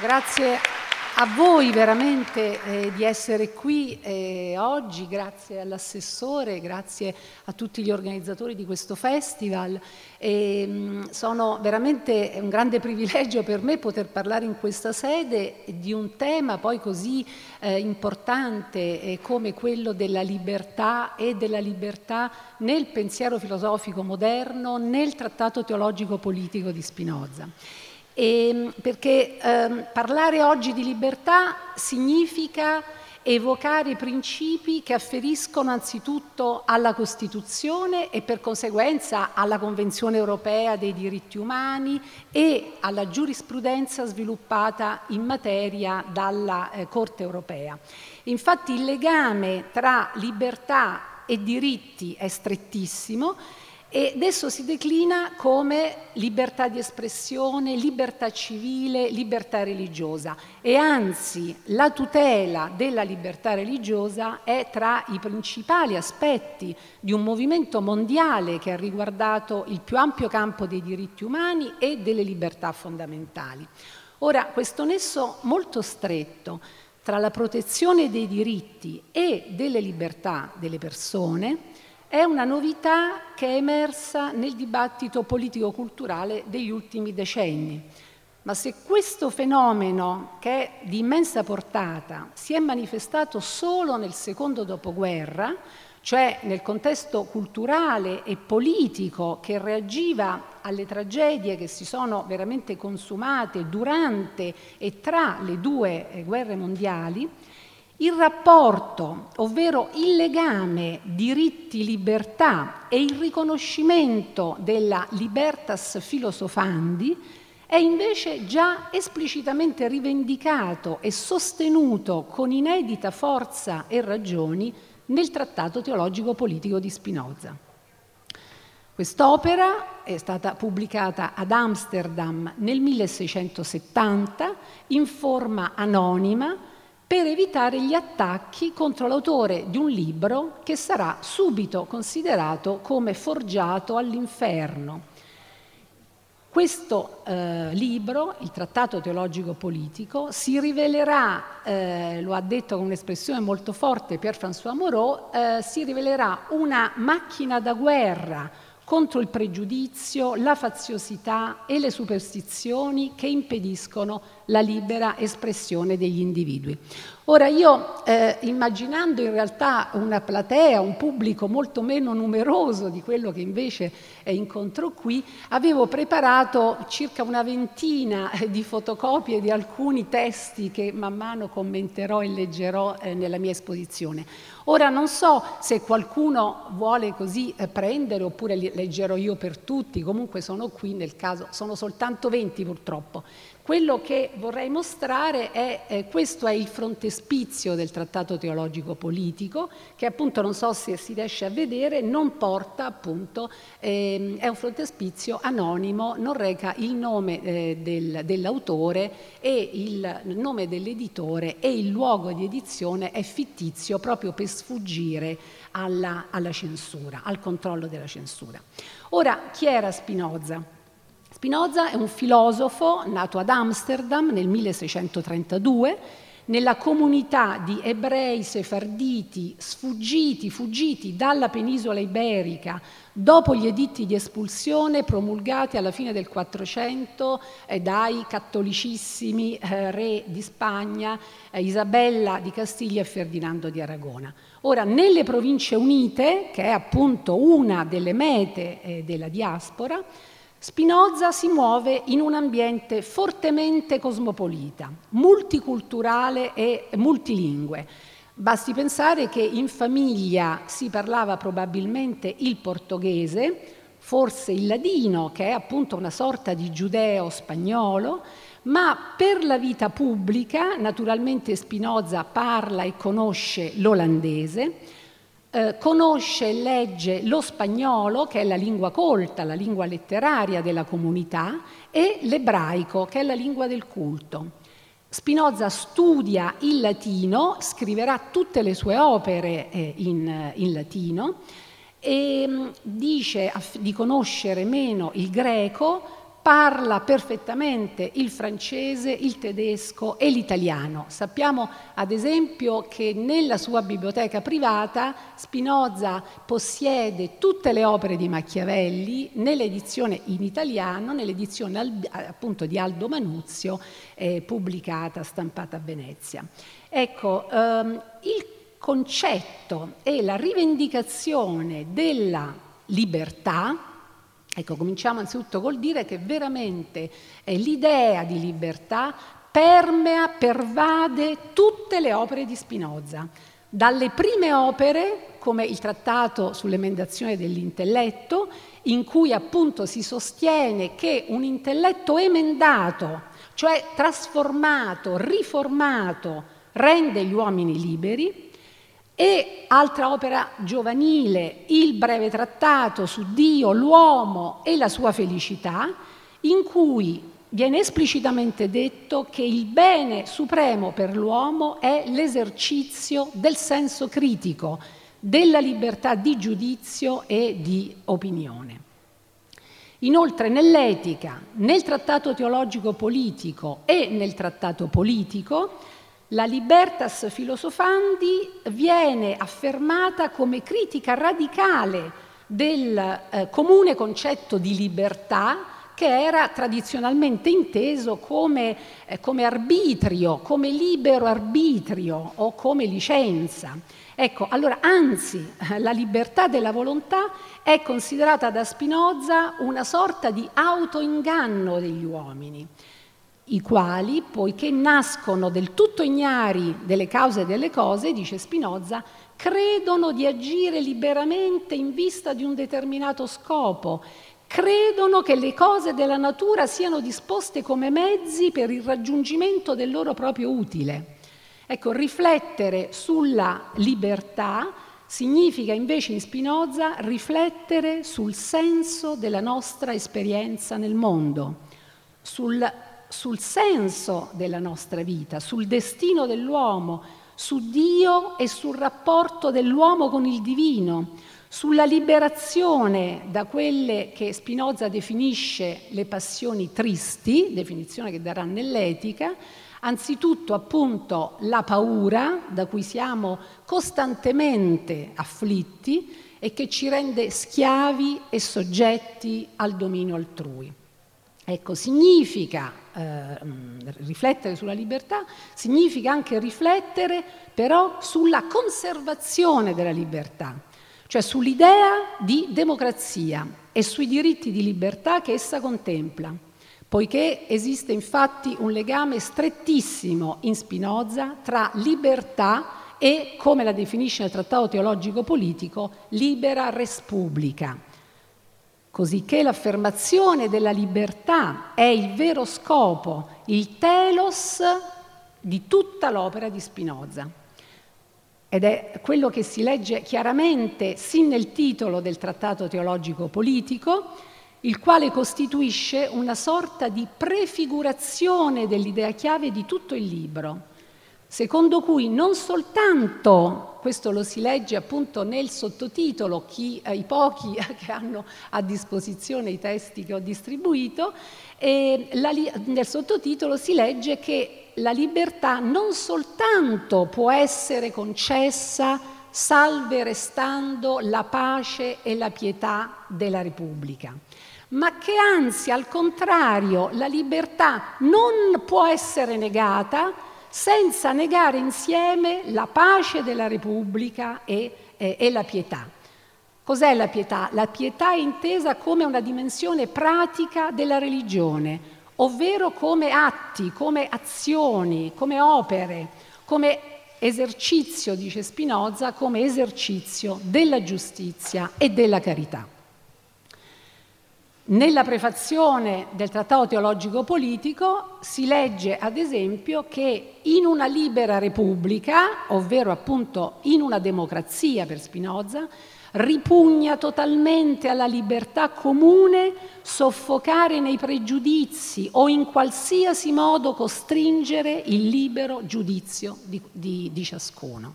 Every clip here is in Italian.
Grazie a voi veramente eh, di essere qui eh, oggi, grazie all'assessore, grazie a tutti gli organizzatori di questo festival. E, mh, mm, sono veramente un grande privilegio per me poter parlare in questa sede di un tema poi così eh, importante eh, come quello della libertà e della libertà nel pensiero filosofico moderno, nel trattato teologico politico di Spinoza. E, ehm, perché ehm, parlare oggi di libertà significa evocare principi che afferiscono anzitutto alla Costituzione e per conseguenza alla Convenzione europea dei diritti umani e alla giurisprudenza sviluppata in materia dalla eh, Corte europea. Infatti il legame tra libertà e diritti è strettissimo ed esso si declina come libertà di espressione, libertà civile, libertà religiosa e anzi la tutela della libertà religiosa è tra i principali aspetti di un movimento mondiale che ha riguardato il più ampio campo dei diritti umani e delle libertà fondamentali. Ora, questo nesso molto stretto tra la protezione dei diritti e delle libertà delle persone è una novità che è emersa nel dibattito politico-culturale degli ultimi decenni. Ma se questo fenomeno, che è di immensa portata, si è manifestato solo nel secondo dopoguerra, cioè nel contesto culturale e politico che reagiva alle tragedie che si sono veramente consumate durante e tra le due eh, guerre mondiali, il rapporto, ovvero il legame diritti-libertà e il riconoscimento della libertas filosofandi è invece già esplicitamente rivendicato e sostenuto con inedita forza e ragioni nel Trattato teologico politico di Spinoza. Quest'opera è stata pubblicata ad Amsterdam nel 1670 in forma anonima per evitare gli attacchi contro l'autore di un libro che sarà subito considerato come forgiato all'inferno. Questo eh, libro, il Trattato teologico politico, si rivelerà, eh, lo ha detto con un'espressione molto forte Pierre-François Moreau, eh, si rivelerà una macchina da guerra contro il pregiudizio, la faziosità e le superstizioni che impediscono la libera espressione degli individui. Ora io, eh, immaginando in realtà una platea, un pubblico molto meno numeroso di quello che invece eh, incontro qui, avevo preparato circa una ventina eh, di fotocopie di alcuni testi che man mano commenterò e leggerò eh, nella mia esposizione. Ora non so se qualcuno vuole così eh, prendere oppure leggerò io per tutti, comunque sono qui nel caso, sono soltanto 20 purtroppo. Quello che vorrei mostrare è, eh, questo è il frontespizio del trattato teologico politico, che appunto non so se si riesce a vedere, non porta appunto, ehm, è un frontespizio anonimo, non reca il nome eh, del, dell'autore e il nome dell'editore e il luogo di edizione è fittizio proprio per sfuggire alla, alla censura, al controllo della censura. Ora, chi era Spinoza? Spinoza è un filosofo nato ad Amsterdam nel 1632 nella comunità di ebrei sefarditi sfuggiti, fuggiti dalla penisola iberica dopo gli editti di espulsione promulgati alla fine del 400 eh, dai cattolicissimi eh, re di Spagna, eh, Isabella di Castiglia e Ferdinando di Aragona. Ora, nelle province unite, che è appunto una delle mete della diaspora, Spinoza si muove in un ambiente fortemente cosmopolita, multiculturale e multilingue. Basti pensare che in famiglia si parlava probabilmente il portoghese, forse il ladino, che è appunto una sorta di giudeo spagnolo, ma per la vita pubblica naturalmente Spinoza parla e conosce l'olandese, eh, conosce e legge lo spagnolo, che è la lingua colta, la lingua letteraria della comunità, e l'ebraico, che è la lingua del culto. Spinoza studia il latino, scriverà tutte le sue opere eh, in, in, latino e dice di conoscere meno il greco, parla perfettamente il francese, il tedesco e l'italiano. Sappiamo ad esempio che nella sua biblioteca privata Spinoza possiede tutte le opere di Machiavelli nell'edizione in italiano, nell'edizione appunto di Aldo Manuzio, eh, pubblicata, stampata a Venezia. Ecco, ehm, il concetto e la rivendicazione della libertà Ecco, cominciamo anzitutto col dire che veramente eh, l'idea di libertà permea, pervade tutte le opere di Spinoza. Dalle prime opere, come il trattato sull'emendazione dell'intelletto, in cui appunto si sostiene che un intelletto emendato, cioè trasformato, riformato, rende gli uomini liberi, e altra opera giovanile, Il breve trattato su Dio, l'uomo e la sua felicità, in cui viene esplicitamente detto che il bene supremo per l'uomo è l'esercizio del senso critico, della libertà di giudizio e di opinione. Inoltre nell'etica, nel trattato teologico politico e nel trattato politico la libertas filosofandi viene affermata come critica radicale del eh, comune concetto di libertà che era tradizionalmente inteso come, eh, come, arbitrio, come libero arbitrio o come licenza. Ecco, allora, anzi, la libertà della volontà è considerata da Spinoza una sorta di autoinganno degli uomini i quali, poiché nascono del tutto ignari delle cause delle cose, dice Spinoza, credono di agire liberamente in vista di un determinato scopo, credono che le cose della natura siano disposte come mezzi per il raggiungimento del loro proprio utile. Ecco, riflettere sulla libertà significa invece in Spinoza riflettere sul senso della nostra esperienza nel mondo, sul sul senso della nostra vita, sul destino dell'uomo, su Dio e sul rapporto dell'uomo con il divino, sulla liberazione da quelle che Spinoza definisce le passioni tristi, definizione che darà nell'etica, anzitutto appunto la paura da cui siamo costantemente afflitti e che ci rende schiavi e soggetti al dominio altrui. Ecco, significa eh, riflettere sulla libertà, significa anche riflettere però sulla conservazione della libertà, cioè sull'idea di democrazia e sui diritti di libertà che essa contempla, poiché esiste infatti un legame strettissimo in Spinoza tra libertà e, come la definisce nel Trattato teologico politico, libera res publica cosicché l'affermazione della libertà è il vero scopo, il telos di tutta l'opera di Spinoza. Ed è quello che si legge chiaramente sin nel titolo del trattato teologico politico, il quale costituisce una sorta di prefigurazione dell'idea chiave di tutto il libro secondo cui non soltanto, questo lo si legge appunto nel sottotitolo, chi, eh, i pochi che hanno a disposizione i testi che ho distribuito, la, nel sottotitolo si legge che la libertà non soltanto può essere concessa salve restando la pace e la pietà della Repubblica, ma che anzi al contrario la libertà non può essere negata senza negare insieme la pace della Repubblica e, e, e la pietà. Cos'è la pietà? La pietà è intesa come una dimensione pratica della religione, ovvero come atti, come azioni, come opere, come esercizio, dice Spinoza, come esercizio della giustizia e della carità. Nella prefazione del Trattato teologico politico si legge ad esempio che in una libera repubblica, ovvero appunto in una democrazia per Spinoza, ripugna totalmente alla libertà comune soffocare nei pregiudizi o in qualsiasi modo costringere il libero giudizio di, di, di ciascuno.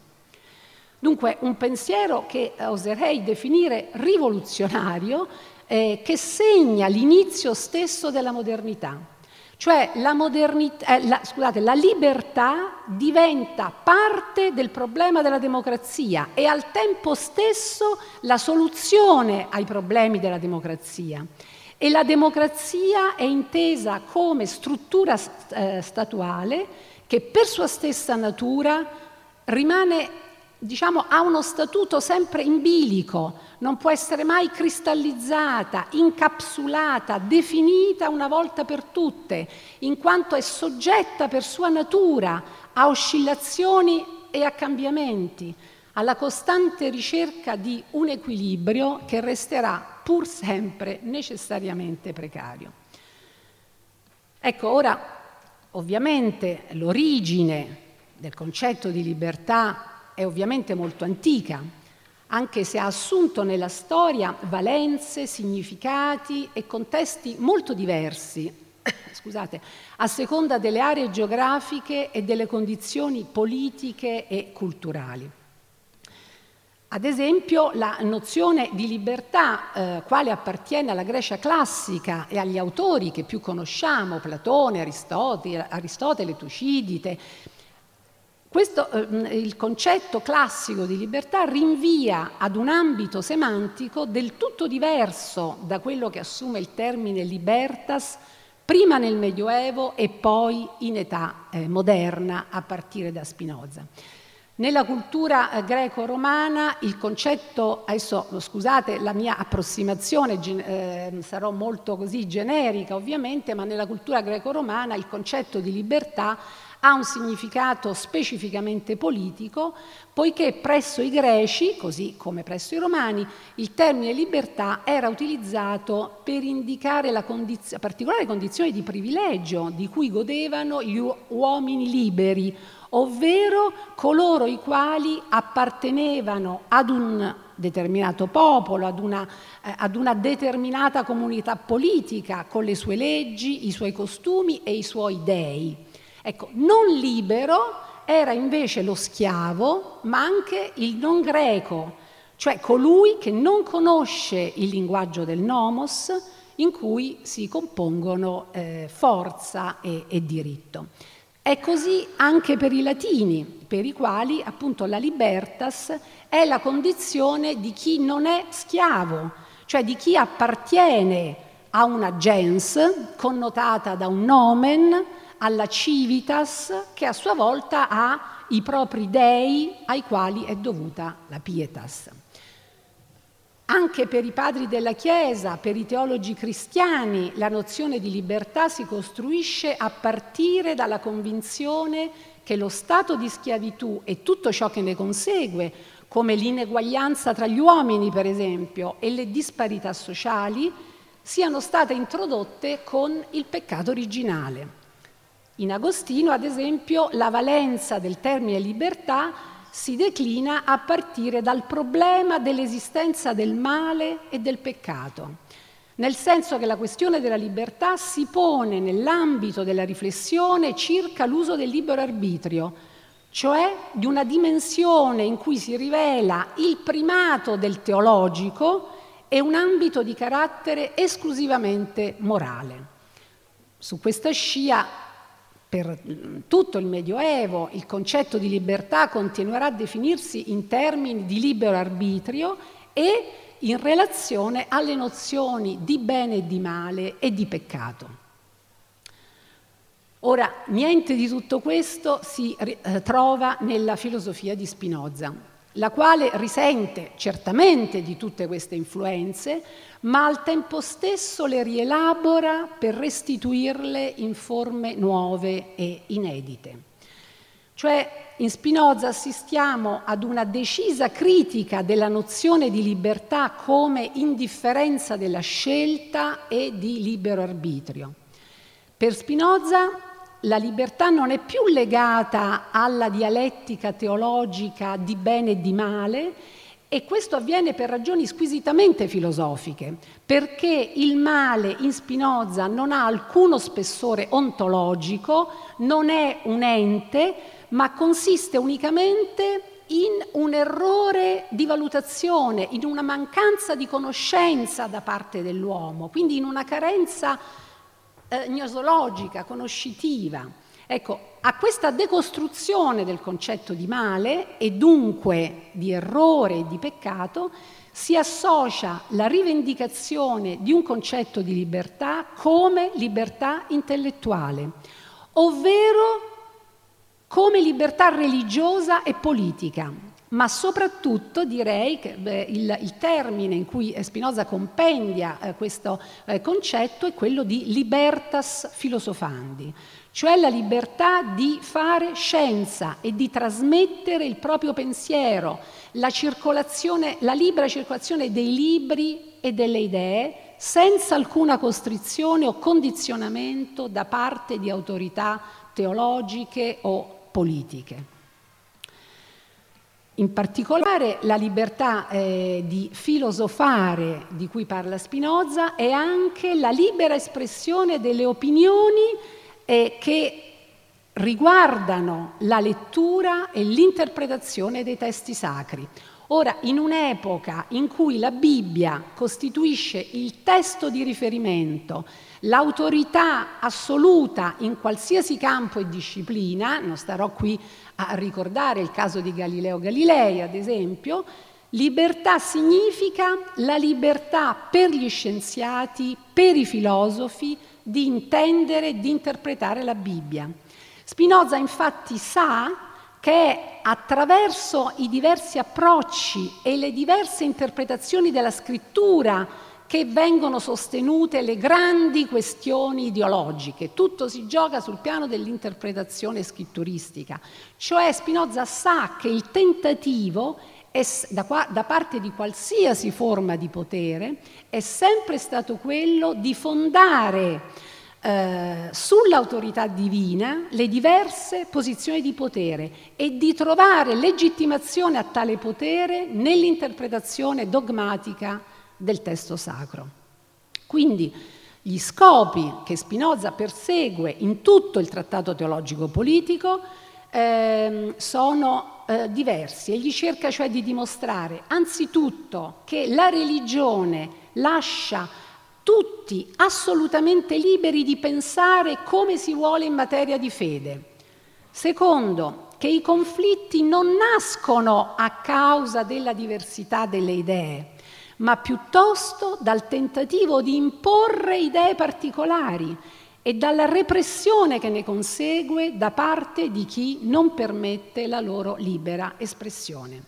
Dunque un pensiero che oserei definire rivoluzionario eh, che segna l'inizio stesso della modernità. Cioè la, eh, la, scusate, la libertà diventa parte del problema della democrazia e al tempo stesso la soluzione ai problemi della democrazia. E la democrazia è intesa come struttura eh, statuale che per sua stessa natura rimane diciamo, ha uno statuto sempre in bilico, non può essere mai cristallizzata, incapsulata, definita una volta per tutte, in quanto è soggetta per sua natura a oscillazioni e a cambiamenti, alla costante ricerca di un equilibrio che resterà pur sempre necessariamente precario. Ecco, ora ovviamente l'origine del concetto di libertà è ovviamente molto antica, anche se ha assunto nella storia valenze, significati e contesti molto diversi, scusate, a seconda delle aree geografiche e delle condizioni politiche e culturali. Ad esempio, la nozione di libertà, eh, quale appartiene alla Grecia classica e agli autori che più conosciamo, Platone, Aristotele, Aristotele Tucidide, questo, eh, il concetto classico di libertà rinvia ad un ambito semantico del tutto diverso da quello che assume il termine libertas prima nel Medioevo e poi in età eh, moderna a partire da Spinoza. Nella cultura eh, greco-romana il concetto, adesso scusate la mia approssimazione, eh, sarò molto così generica ovviamente, ma nella cultura greco-romana il concetto di libertà ha un significato specificamente politico, poiché presso i greci, così come presso i romani, il termine libertà era utilizzato per indicare la condiz- particolare condizione di privilegio di cui godevano gli uomini liberi, ovvero coloro i quali appartenevano ad un determinato popolo, ad una, eh, ad una, determinata comunità politica, con le sue leggi, i suoi costumi e i suoi dei. Ecco, non libero era invece lo schiavo, ma anche il non greco, cioè colui che non conosce il linguaggio del nomos in cui si compongono eh, forza e, e diritto. È così anche per i latini, per i quali appunto la libertas è la condizione di chi non è schiavo, cioè di chi appartiene a una gens connotata da un nomen, alla civitas che a sua volta ha i propri dei ai quali è dovuta la pietas. Anche per i padri della Chiesa, per i teologi cristiani, la nozione di libertà si costruisce a partire dalla convinzione che lo stato di schiavitù e tutto ciò che ne consegue, come l'ineguaglianza tra gli uomini, per esempio, e le disparità sociali, siano state introdotte con il peccato originale. In Agostino, ad esempio, la valenza del termine libertà si declina a partire dal problema dell'esistenza del male e del peccato, nel senso che la questione della libertà si pone nell'ambito della riflessione circa l'uso del libero arbitrio, cioè di una dimensione in cui si rivela il primato del teologico e un ambito di carattere esclusivamente morale. Su questa scia per tutto il Medioevo il concetto di libertà continuerà a definirsi in termini di libero arbitrio e in relazione alle nozioni di bene e di male e di peccato. Ora, niente di tutto questo si eh, trova nella filosofia di Spinoza, la quale risente certamente di tutte queste influenze, ma al tempo stesso le rielabora per restituirle in forme nuove e inedite. Cioè in Spinoza assistiamo ad una decisa critica della nozione di libertà come indifferenza della scelta e di libero arbitrio. Per Spinoza la libertà non è più legata alla dialettica teologica di bene e di male, e questo avviene per ragioni squisitamente filosofiche, perché il male in Spinoza non ha alcuno spessore ontologico, non è un ente, ma consiste unicamente in un errore di valutazione, in una mancanza di conoscenza da parte dell'uomo, quindi in una carenza eh, gnosologica, conoscitiva. Ecco, a questa decostruzione del concetto di male e dunque di errore e di peccato si associa la rivendicazione di un concetto di libertà come libertà intellettuale, ovvero come libertà religiosa e politica, ma soprattutto direi che beh, il, il, termine in cui Spinoza compendia eh, questo eh, concetto è quello di libertas filosofandi, cioè la libertà di fare scienza e di trasmettere il proprio pensiero, la, la libera circolazione dei libri e delle idee senza alcuna costrizione o condizionamento da parte di autorità teologiche o politiche. In particolare la libertà eh, di filosofare di cui parla Spinoza è anche la libera espressione delle opinioni eh, che riguardano la lettura e l'interpretazione dei testi sacri. Ora, in un'epoca in cui la Bibbia costituisce il testo di riferimento l'autorità assoluta in qualsiasi campo e disciplina, non starò qui a ricordare il caso di Galileo Galilei, ad esempio, libertà significa la libertà per gli scienziati, per i filosofi, di intendere e di interpretare la Bibbia. Spinoza infatti sa che attraverso i diversi approcci e le diverse interpretazioni della scrittura che vengono sostenute le grandi questioni ideologiche. Tutto si gioca sul piano dell'interpretazione scritturistica. Cioè Spinoza sa che il tentativo da, qua, da parte di qualsiasi forma di potere è sempre stato quello di fondare eh, sull'autorità divina le diverse posizioni di potere e di trovare legittimazione a tale potere nell'interpretazione dogmatica del testo sacro. Quindi gli scopi che Spinoza persegue in tutto il trattato teologico politico eh, sono eh, diversi. Egli cerca cioè di dimostrare anzitutto che la religione lascia tutti assolutamente liberi di pensare come si vuole in materia di fede. Secondo, che i conflitti non nascono a causa della diversità delle idee, ma piuttosto dal tentativo di imporre idee particolari e dalla repressione che ne consegue da parte di chi non permette la loro libera espressione.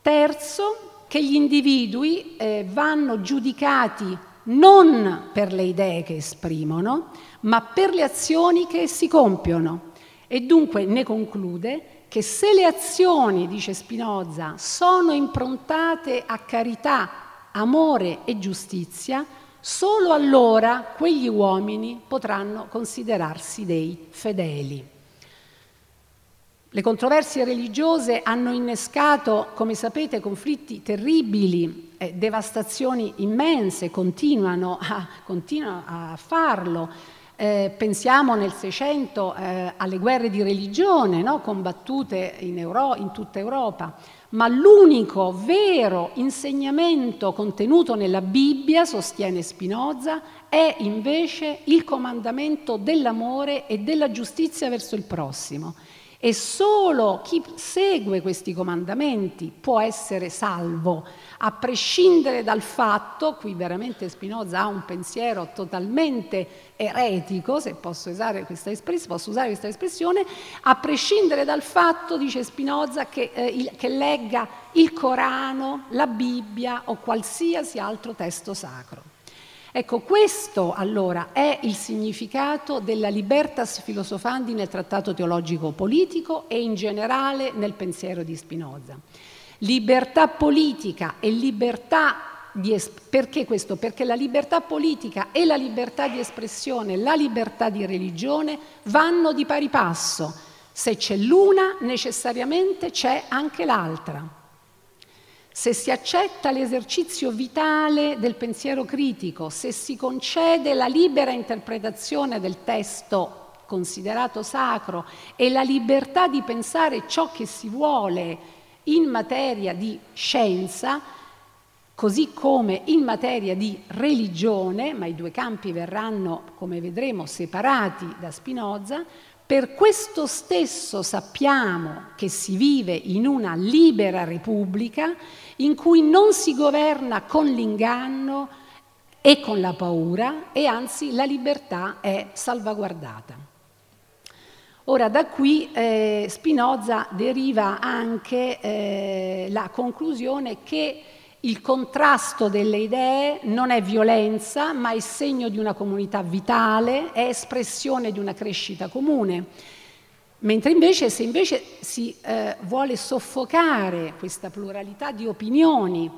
Terzo, che gli individui eh, vanno giudicati non per le idee che esprimono, ma per le azioni che essi compiono. E dunque ne conclude che se le azioni, dice Spinoza, sono improntate a carità, amore e giustizia, solo allora quegli uomini potranno considerarsi dei fedeli. Le controversie religiose hanno innescato, come sapete, conflitti terribili, eh, devastazioni immense, continuano a, continuano a farlo. Eh, pensiamo nel Seicento eh, alle guerre di religione no? combattute in, Euro- in tutta Europa, ma l'unico vero insegnamento contenuto nella Bibbia, sostiene Spinoza, è invece il comandamento dell'amore e della giustizia verso il prossimo. E solo chi segue questi comandamenti può essere salvo, a prescindere dal fatto, qui veramente Spinoza ha un pensiero totalmente eretico, se posso usare questa espressione, posso usare questa espressione a prescindere dal fatto, dice Spinoza, che, eh, il, che legga il Corano, la Bibbia o qualsiasi altro testo sacro. Ecco, questo allora è il significato della libertas filosofandi nel trattato teologico politico e in generale nel pensiero di Spinoza. Libertà politica e libertà di es- perché questo? Perché la libertà politica e la libertà di espressione, la libertà di religione vanno di pari passo. Se c'è l'una, necessariamente c'è anche l'altra. Se si accetta l'esercizio vitale del pensiero critico, se si concede la libera interpretazione del testo considerato sacro e la libertà di pensare ciò che si vuole in materia di scienza, così come in materia di religione, ma i due campi verranno, come vedremo, separati da Spinoza, per questo stesso sappiamo che si vive in una libera repubblica in cui non si governa con l'inganno e con la paura e anzi la libertà è salvaguardata. Ora da qui eh, Spinoza deriva anche eh, la conclusione che il contrasto delle idee non è violenza, ma è segno di una comunità vitale, è espressione di una crescita comune. Mentre invece, se invece si eh, vuole soffocare questa pluralità di opinioni,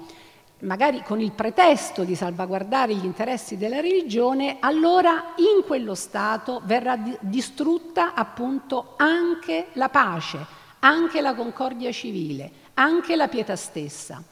magari con il pretesto di salvaguardare gli interessi della religione, allora in quello Stato verrà distrutta appunto anche la pace, anche la concordia civile, anche la pietà stessa.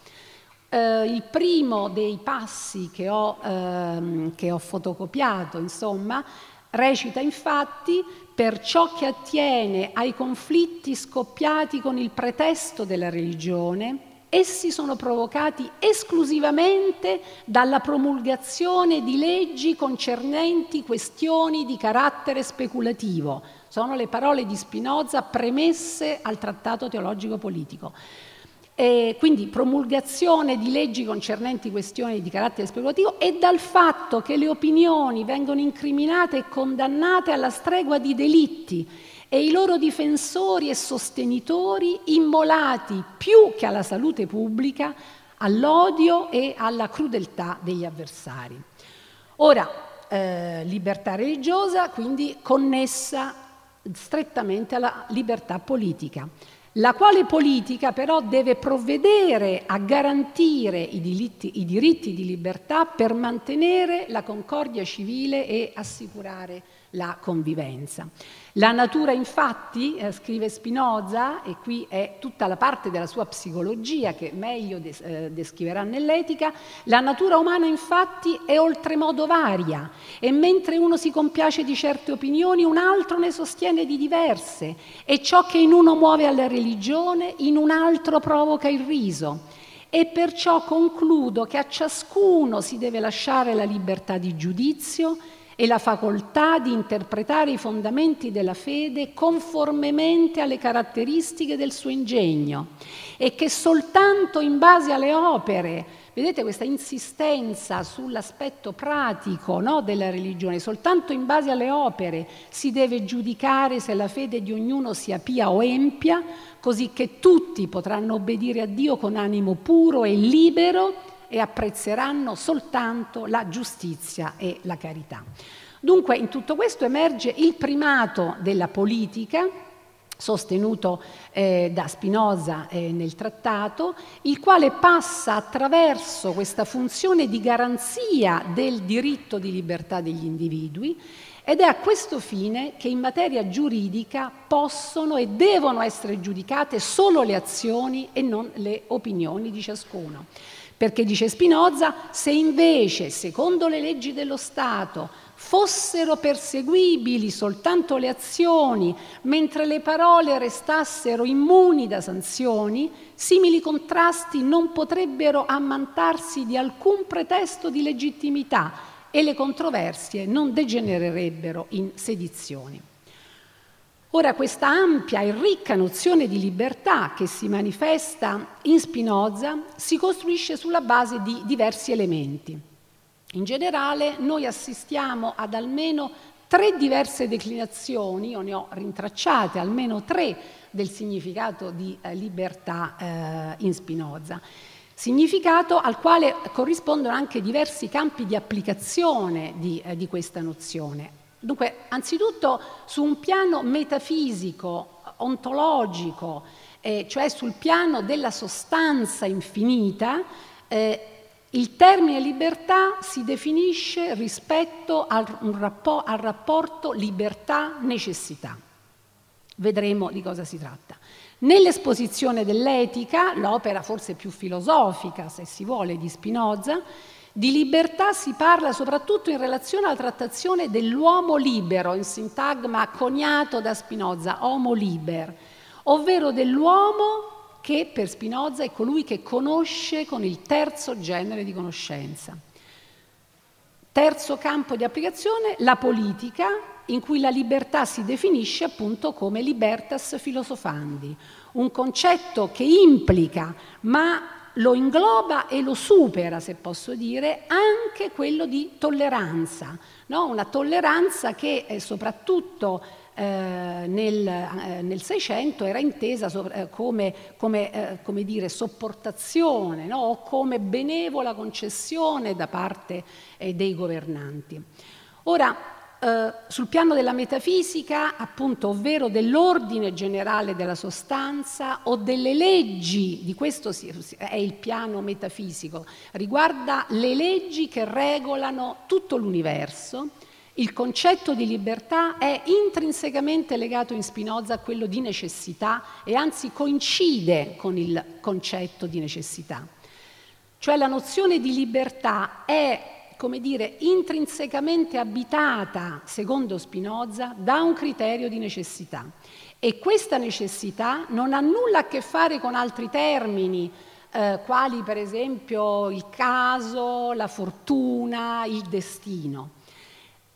Eh, il primo dei passi che ho, ehm, che ho fotocopiato, insomma, recita infatti per ciò che attiene ai conflitti scoppiati con il pretesto della religione, essi sono provocati esclusivamente dalla promulgazione di leggi concernenti questioni di carattere speculativo. Sono le parole di Spinoza premesse al trattato teologico politico. E quindi promulgazione di leggi concernenti questioni di carattere speculativo e dal fatto che le opinioni vengono incriminate e condannate alla stregua di delitti e i loro difensori e sostenitori immolati più che alla salute pubblica all'odio e alla crudeltà degli avversari. Ora, eh, libertà religiosa quindi connessa strettamente alla libertà politica la quale politica però deve provvedere a garantire i diritti, i diritti, di libertà per mantenere la concordia civile e assicurare la convivenza. La natura infatti, eh, scrive Spinoza, e qui è tutta la parte della sua psicologia che meglio des- eh, descriverà nell'etica, la natura umana infatti è oltremodo varia e mentre uno si compiace di certe opinioni, un altro ne sostiene di diverse e ciò che in uno muove alla religione, in un altro provoca il riso. E perciò concludo che a ciascuno si deve lasciare la libertà di giudizio e la facoltà di interpretare i fondamenti della fede conformemente alle caratteristiche del suo ingegno e che soltanto in base alle opere, vedete questa insistenza sull'aspetto pratico no, della religione, soltanto in base alle opere si deve giudicare se la fede di ognuno sia pia o empia, così che tutti potranno obbedire a Dio con animo puro e libero e apprezzeranno soltanto la giustizia e la carità. Dunque in tutto questo emerge il primato della politica sostenuto eh, da Spinoza eh, nel trattato, il quale passa attraverso questa funzione di garanzia del diritto di libertà degli individui ed è a questo fine che in materia giuridica possono e devono essere giudicate solo le azioni e non le opinioni di ciascuno. Perché dice Spinoza, se invece, secondo le leggi dello Stato, fossero perseguibili soltanto le azioni, mentre le parole restassero immuni da sanzioni, simili contrasti non potrebbero ammantarsi di alcun pretesto di legittimità e le controversie non degenererebbero in sedizioni. Ora questa ampia e ricca nozione di libertà che si manifesta in Spinoza si costruisce sulla base di diversi elementi. In generale noi assistiamo ad almeno tre diverse declinazioni, io ne ho rintracciate almeno tre del significato di eh, libertà eh, in Spinoza. Significato al quale corrispondono anche diversi campi di applicazione di, eh, di questa nozione. Dunque, anzitutto su un piano metafisico, ontologico, eh, cioè sul piano della sostanza infinita, eh, il termine libertà si definisce rispetto al, rappo- al rapporto libertà-necessità. Vedremo di cosa si tratta. Nell'esposizione dell'etica, l'opera forse più filosofica, se si vuole, di Spinoza, di libertà si parla soprattutto in relazione alla trattazione dell'uomo libero, in sintagma coniato da Spinoza, homo liber, ovvero dell'uomo che per Spinoza è colui che conosce con il terzo genere di conoscenza. Terzo campo di applicazione, la politica, in cui la libertà si definisce appunto come libertas philosophandi, un concetto che implica, ma lo ingloba e lo supera, se posso dire, anche quello di tolleranza, no? una tolleranza che è soprattutto eh, nel, eh, nel 600 era intesa eh, come, come, eh, come dire, sopportazione no? o come benevola concessione da parte eh, dei governanti. Ora, eh, sul piano della metafisica, appunto, ovvero dell'ordine generale della sostanza o delle leggi, di questo è il piano metafisico, riguarda le leggi che regolano tutto l'universo, il concetto di libertà è intrinsecamente legato in Spinoza a quello di necessità e anzi coincide con il concetto di necessità. Cioè la nozione di libertà è, come dire, intrinsecamente abitata, secondo Spinoza, da un criterio di necessità. E questa necessità non ha nulla a che fare con altri termini, eh, quali per esempio il caso, la fortuna, il destino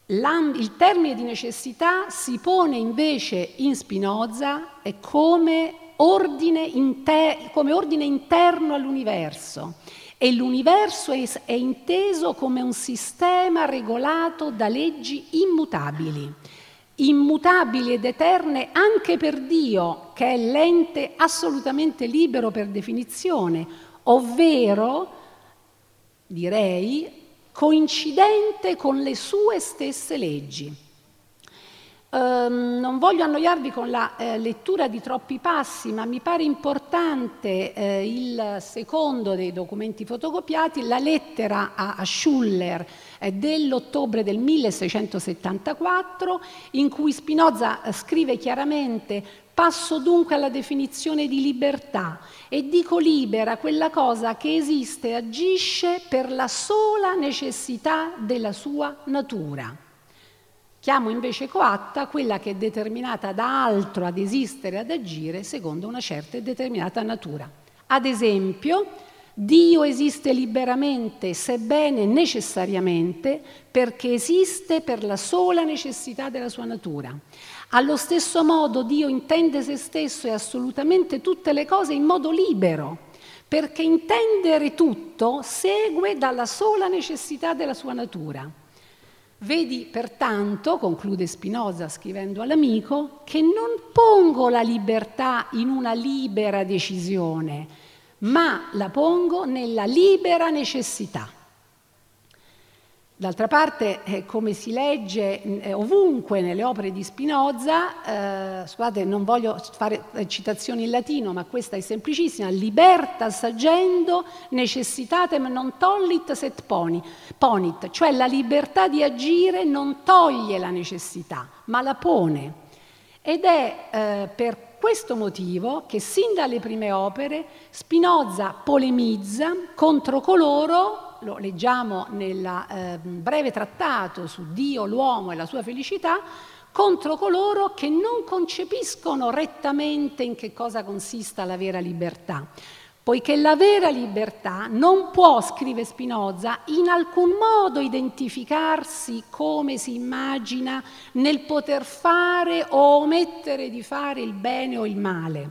il termine di necessità si pone invece in Spinoza come ordine, inter- come ordine interno all'universo e l'universo è, è inteso come un sistema regolato da leggi immutabili, immutabili ed eterne anche per Dio, che è l'ente assolutamente libero per definizione, ovvero, direi, coincidente con le sue stesse leggi. Um, non voglio annoiarvi con la eh, lettura di troppi passi, ma mi pare importante eh, il secondo dei documenti fotocopiati, la lettera a, a Schuller eh, dell'ottobre del 1674, in cui Spinoza eh, scrive chiaramente Passo dunque alla definizione di libertà e dico libera quella cosa che esiste e agisce per la sola necessità della sua natura. Chiamo invece coatta quella che è determinata da altro ad esistere ad agire secondo una certa e determinata natura. Ad esempio, Dio esiste liberamente, sebbene necessariamente, perché esiste per la sola necessità della sua natura. Allo stesso modo Dio intende se stesso e assolutamente tutte le cose in modo libero, perché intendere tutto segue dalla sola necessità della sua natura. Vedi pertanto, conclude Spinoza scrivendo all'amico, che non pongo la libertà in una libera decisione, ma la pongo nella libera necessità. D'altra parte, eh, come si legge eh, ovunque nelle opere di Spinoza, eh, scusate, non voglio fare eh, citazioni in latino, ma questa è semplicissima, libertas agendo necessitatem non tollit set ponit, cioè la libertà di agire non toglie la necessità, ma la pone. Ed è per questo motivo che sin dalle prime opere Spinoza polemizza contro coloro lo leggiamo nel eh, breve trattato su Dio, l'uomo e la sua felicità, contro coloro che non concepiscono rettamente in che cosa consista la vera libertà. Poiché la vera libertà non può, scrive Spinoza, in alcun modo identificarsi come si immagina nel poter fare o omettere di fare il bene o il male.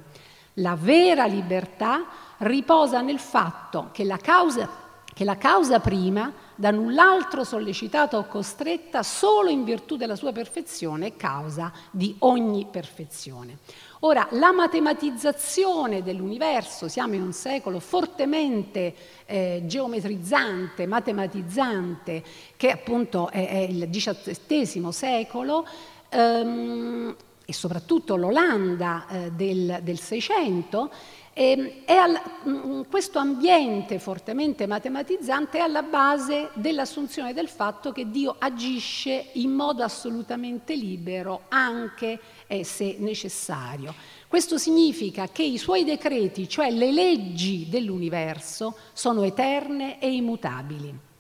La vera libertà riposa nel fatto che la causa che la causa prima, da null'altro sollecitata o costretta solo in virtù della sua perfezione, è causa di ogni perfezione. Ora, la matematizzazione dell'universo, siamo in un secolo fortemente eh, geometrizzante, matematizzante, che appunto è, è il XVII secolo, ehm, e soprattutto l'Olanda eh, del, Seicento, e, ehm, al, mm, questo ambiente fortemente matematizzante è alla base dell'assunzione del fatto che Dio agisce in modo assolutamente libero, anche eh, se necessario. Questo significa che i suoi decreti, cioè le leggi dell'universo, sono eterne e immutabili.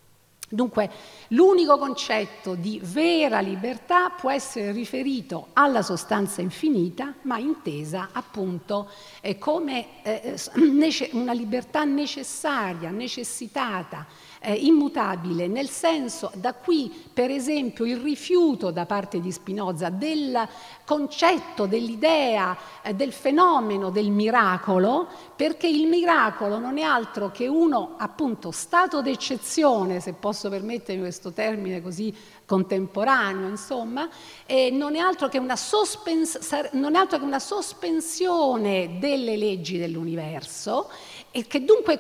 Dunque, l'unico concetto di vera libertà può essere riferito alla sostanza infinita, ma intesa appunto eh, come eh, una libertà necessaria, necessitata, eh, immutabile, nel senso, da qui per esempio il rifiuto da parte di Spinoza del concetto, dell'idea, eh, del fenomeno del miracolo, perché il miracolo non è altro che uno appunto stato d'eccezione, se posso permettermi questo termine così contemporaneo, insomma, non, è altro che una sospens- non è altro che una sospensione delle leggi dell'universo e che dunque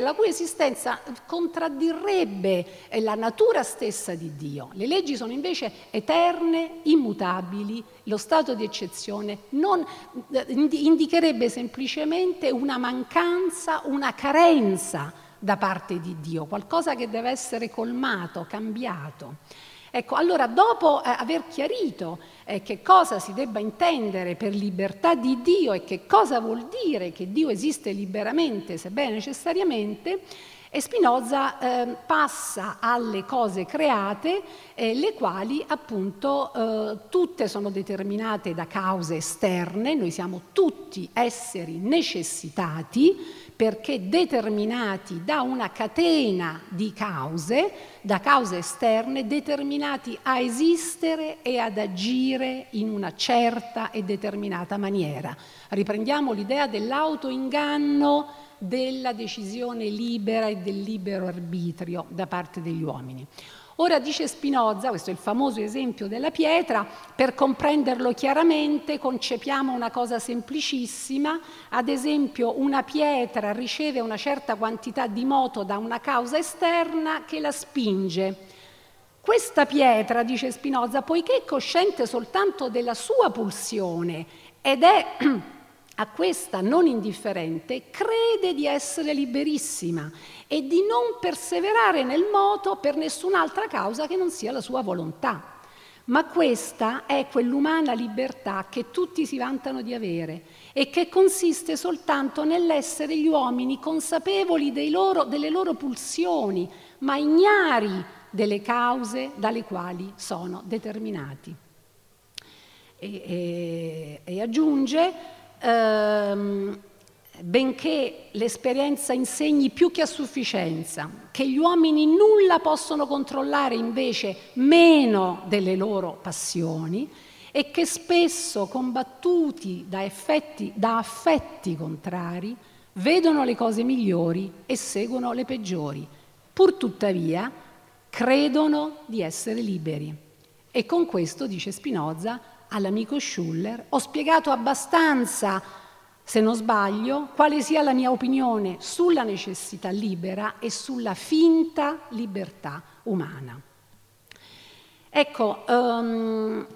la cui esistenza contraddirrebbe la natura stessa di Dio. Le leggi sono invece eterne, immutabili, lo stato di eccezione non, indicherebbe semplicemente una mancanza, una carenza da parte di Dio, qualcosa che deve essere colmato, cambiato. Ecco, allora dopo eh, aver chiarito eh, che cosa si debba intendere per libertà di Dio e che cosa vuol dire che Dio esiste liberamente, sebbene necessariamente, e Spinoza eh, passa alle cose create, eh, le quali appunto eh, tutte sono determinate da cause esterne, noi siamo tutti esseri necessitati, perché determinati da una catena di cause, da cause esterne, determinati a esistere e ad agire in una certa e determinata maniera. Riprendiamo l'idea dell'autoinganno della decisione libera e del libero arbitrio da parte degli uomini. Ora dice Spinoza, questo è il famoso esempio della pietra, per comprenderlo chiaramente concepiamo una cosa semplicissima, ad esempio una pietra riceve una certa quantità di moto da una causa esterna che la spinge. Questa pietra, dice Spinoza, poiché è cosciente soltanto della sua pulsione ed è a questa non indifferente, crede di essere liberissima e di non perseverare nel moto per nessun'altra causa che non sia la sua volontà. Ma questa è quell'umana libertà che tutti si vantano di avere e che consiste soltanto nell'essere gli uomini consapevoli loro, delle loro pulsioni, ma ignari delle cause dalle quali sono determinati. E, e, e aggiunge, ehm, benché l'esperienza insegni più che a sufficienza, che gli uomini nulla possono controllare invece meno delle loro passioni e che spesso combattuti da, effetti, da affetti contrari vedono le cose migliori e seguono le peggiori, pur tuttavia credono di essere liberi. E con questo, dice Spinoza, all'amico Schuller, ho spiegato abbastanza se non sbaglio, quale sia la mia opinione sulla necessità libera e sulla finta libertà umana. Ecco, um,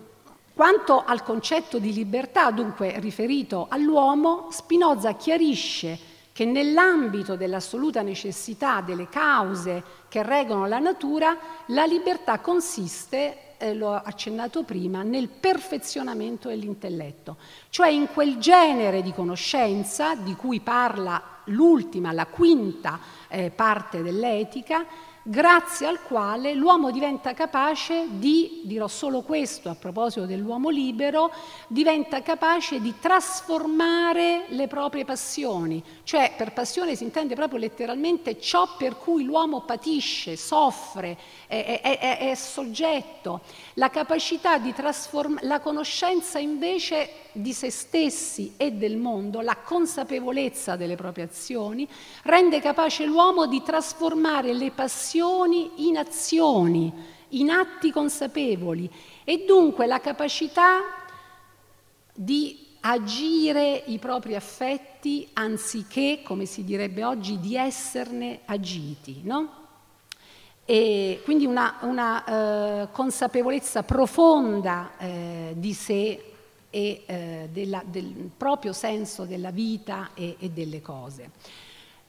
quanto al concetto di libertà, dunque riferito all'uomo, Spinoza chiarisce che nell'ambito dell'assoluta necessità delle cause che reggono la natura, la libertà consiste eh, l'ho accennato prima, nel perfezionamento dell'intelletto, cioè in quel genere di conoscenza di cui parla l'ultima, la quinta eh, parte dell'etica, grazie al quale l'uomo diventa capace di, dirò solo questo a proposito dell'uomo libero, diventa capace di trasformare le proprie passioni, cioè per passione si intende proprio letteralmente ciò per cui l'uomo patisce, soffre, è, è, è, è soggetto, la capacità di trasformare, la conoscenza invece di se stessi e del mondo, la consapevolezza delle proprie azioni, rende capace l'uomo di trasformare le passioni in azioni, in atti consapevoli e dunque la capacità di agire i propri affetti anziché, come si direbbe oggi, di esserne agiti. No? E quindi una, una eh, consapevolezza profonda eh, di sé e eh, della, del proprio senso della vita e, e delle cose.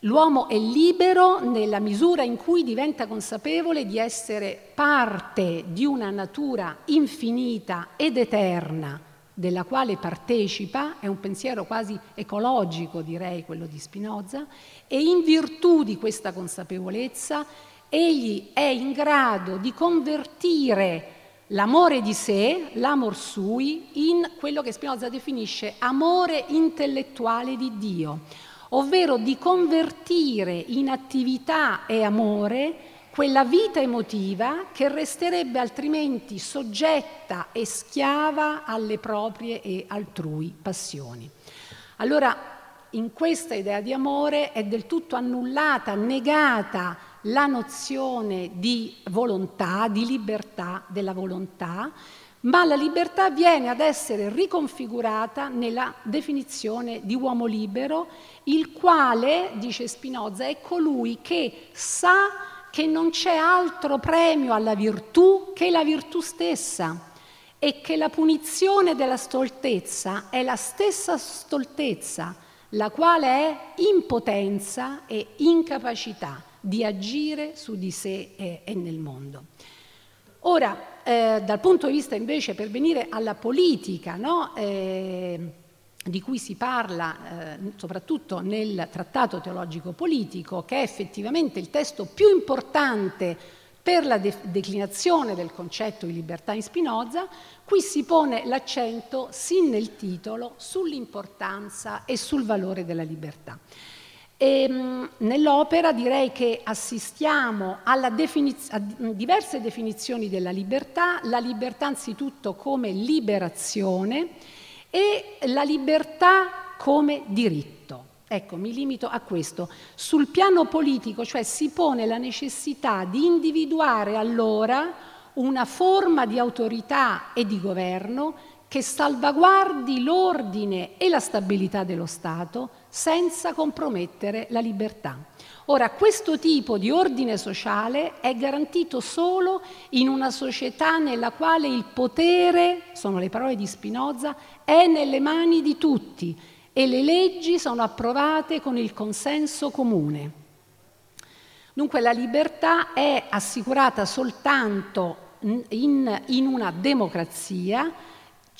L'uomo è libero nella misura in cui diventa consapevole di essere parte di una natura infinita ed eterna della quale partecipa, è un pensiero quasi ecologico direi quello di Spinoza, e in virtù di questa consapevolezza egli è in grado di convertire l'amore di sé, l'amor sui, in quello che Spinoza definisce amore intellettuale di Dio, ovvero di convertire in attività e amore quella vita emotiva che resterebbe altrimenti soggetta e schiava alle proprie e altrui passioni. Allora, in questa idea di amore è del tutto annullata, negata la nozione di volontà, di libertà della volontà, ma la libertà viene ad essere riconfigurata nella definizione di uomo libero, il quale, dice Spinoza, è colui che sa che non c'è altro premio alla virtù che la virtù stessa e che la punizione della stoltezza è la stessa stoltezza, la quale è impotenza e incapacità di agire su di sé e, nel mondo. Ora, eh, dal punto di vista invece, per venire alla politica, no? eh, di cui si parla eh, soprattutto nel Trattato teologico politico, che è effettivamente il testo più importante per la de- declinazione del concetto di libertà in Spinoza, qui si pone l'accento, sin nel titolo, sull'importanza e sul valore della libertà. Ehm, nell'opera direi che assistiamo definiz- a diverse definizioni della libertà, la libertà anzitutto come liberazione e la libertà come diritto. Ecco, mi limito a questo. Sul piano politico, cioè si pone la necessità di individuare allora una forma di autorità e di governo che salvaguardi l'ordine e la stabilità dello Stato senza compromettere la libertà. Ora, questo tipo di ordine sociale è garantito solo in una società nella quale il potere, sono le parole di Spinoza, è nelle mani di tutti e le leggi sono approvate con il consenso comune. Dunque la libertà è assicurata soltanto in, in una democrazia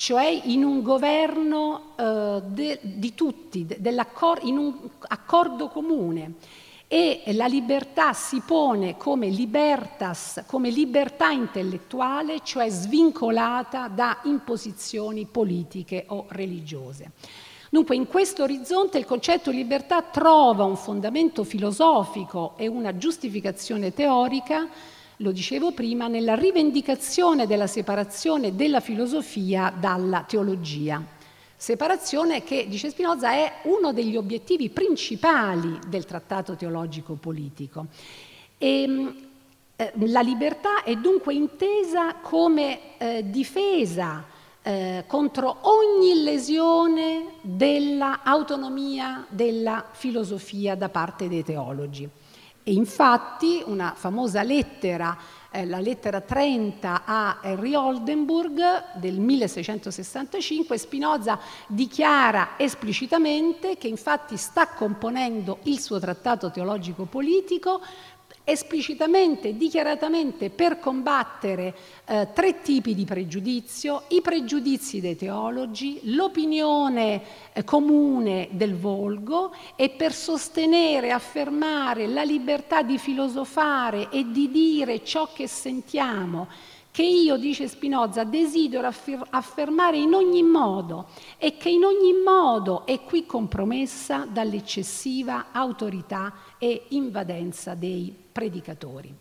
cioè in un governo eh, de, di tutti, de, in un accordo comune. E la libertà si pone come libertas, come libertà intellettuale, cioè svincolata da imposizioni politiche o religiose. Dunque in questo orizzonte il concetto di libertà trova un fondamento filosofico e una giustificazione teorica lo dicevo prima, nella rivendicazione della separazione della filosofia dalla teologia. Separazione che, dice Spinoza, è uno degli obiettivi principali del trattato teologico politico. E, ehm, eh, la libertà è dunque intesa come eh, difesa eh, contro ogni lesione dell'autonomia della filosofia da parte dei teologi. E infatti una famosa lettera, eh, la lettera 30 a Henry Oldenburg del 1665, Spinoza dichiara esplicitamente che infatti sta componendo il suo trattato teologico politico esplicitamente dichiaratamente per combattere eh, tre tipi di pregiudizio, i pregiudizi dei teologi, l'opinione eh, comune del volgo e per sostenere affermare la libertà di filosofare e di dire ciò che sentiamo che io, dice Spinoza, desidero affermare in ogni modo e che in ogni modo è qui compromessa dall'eccessiva autorità e invadenza dei predicatori.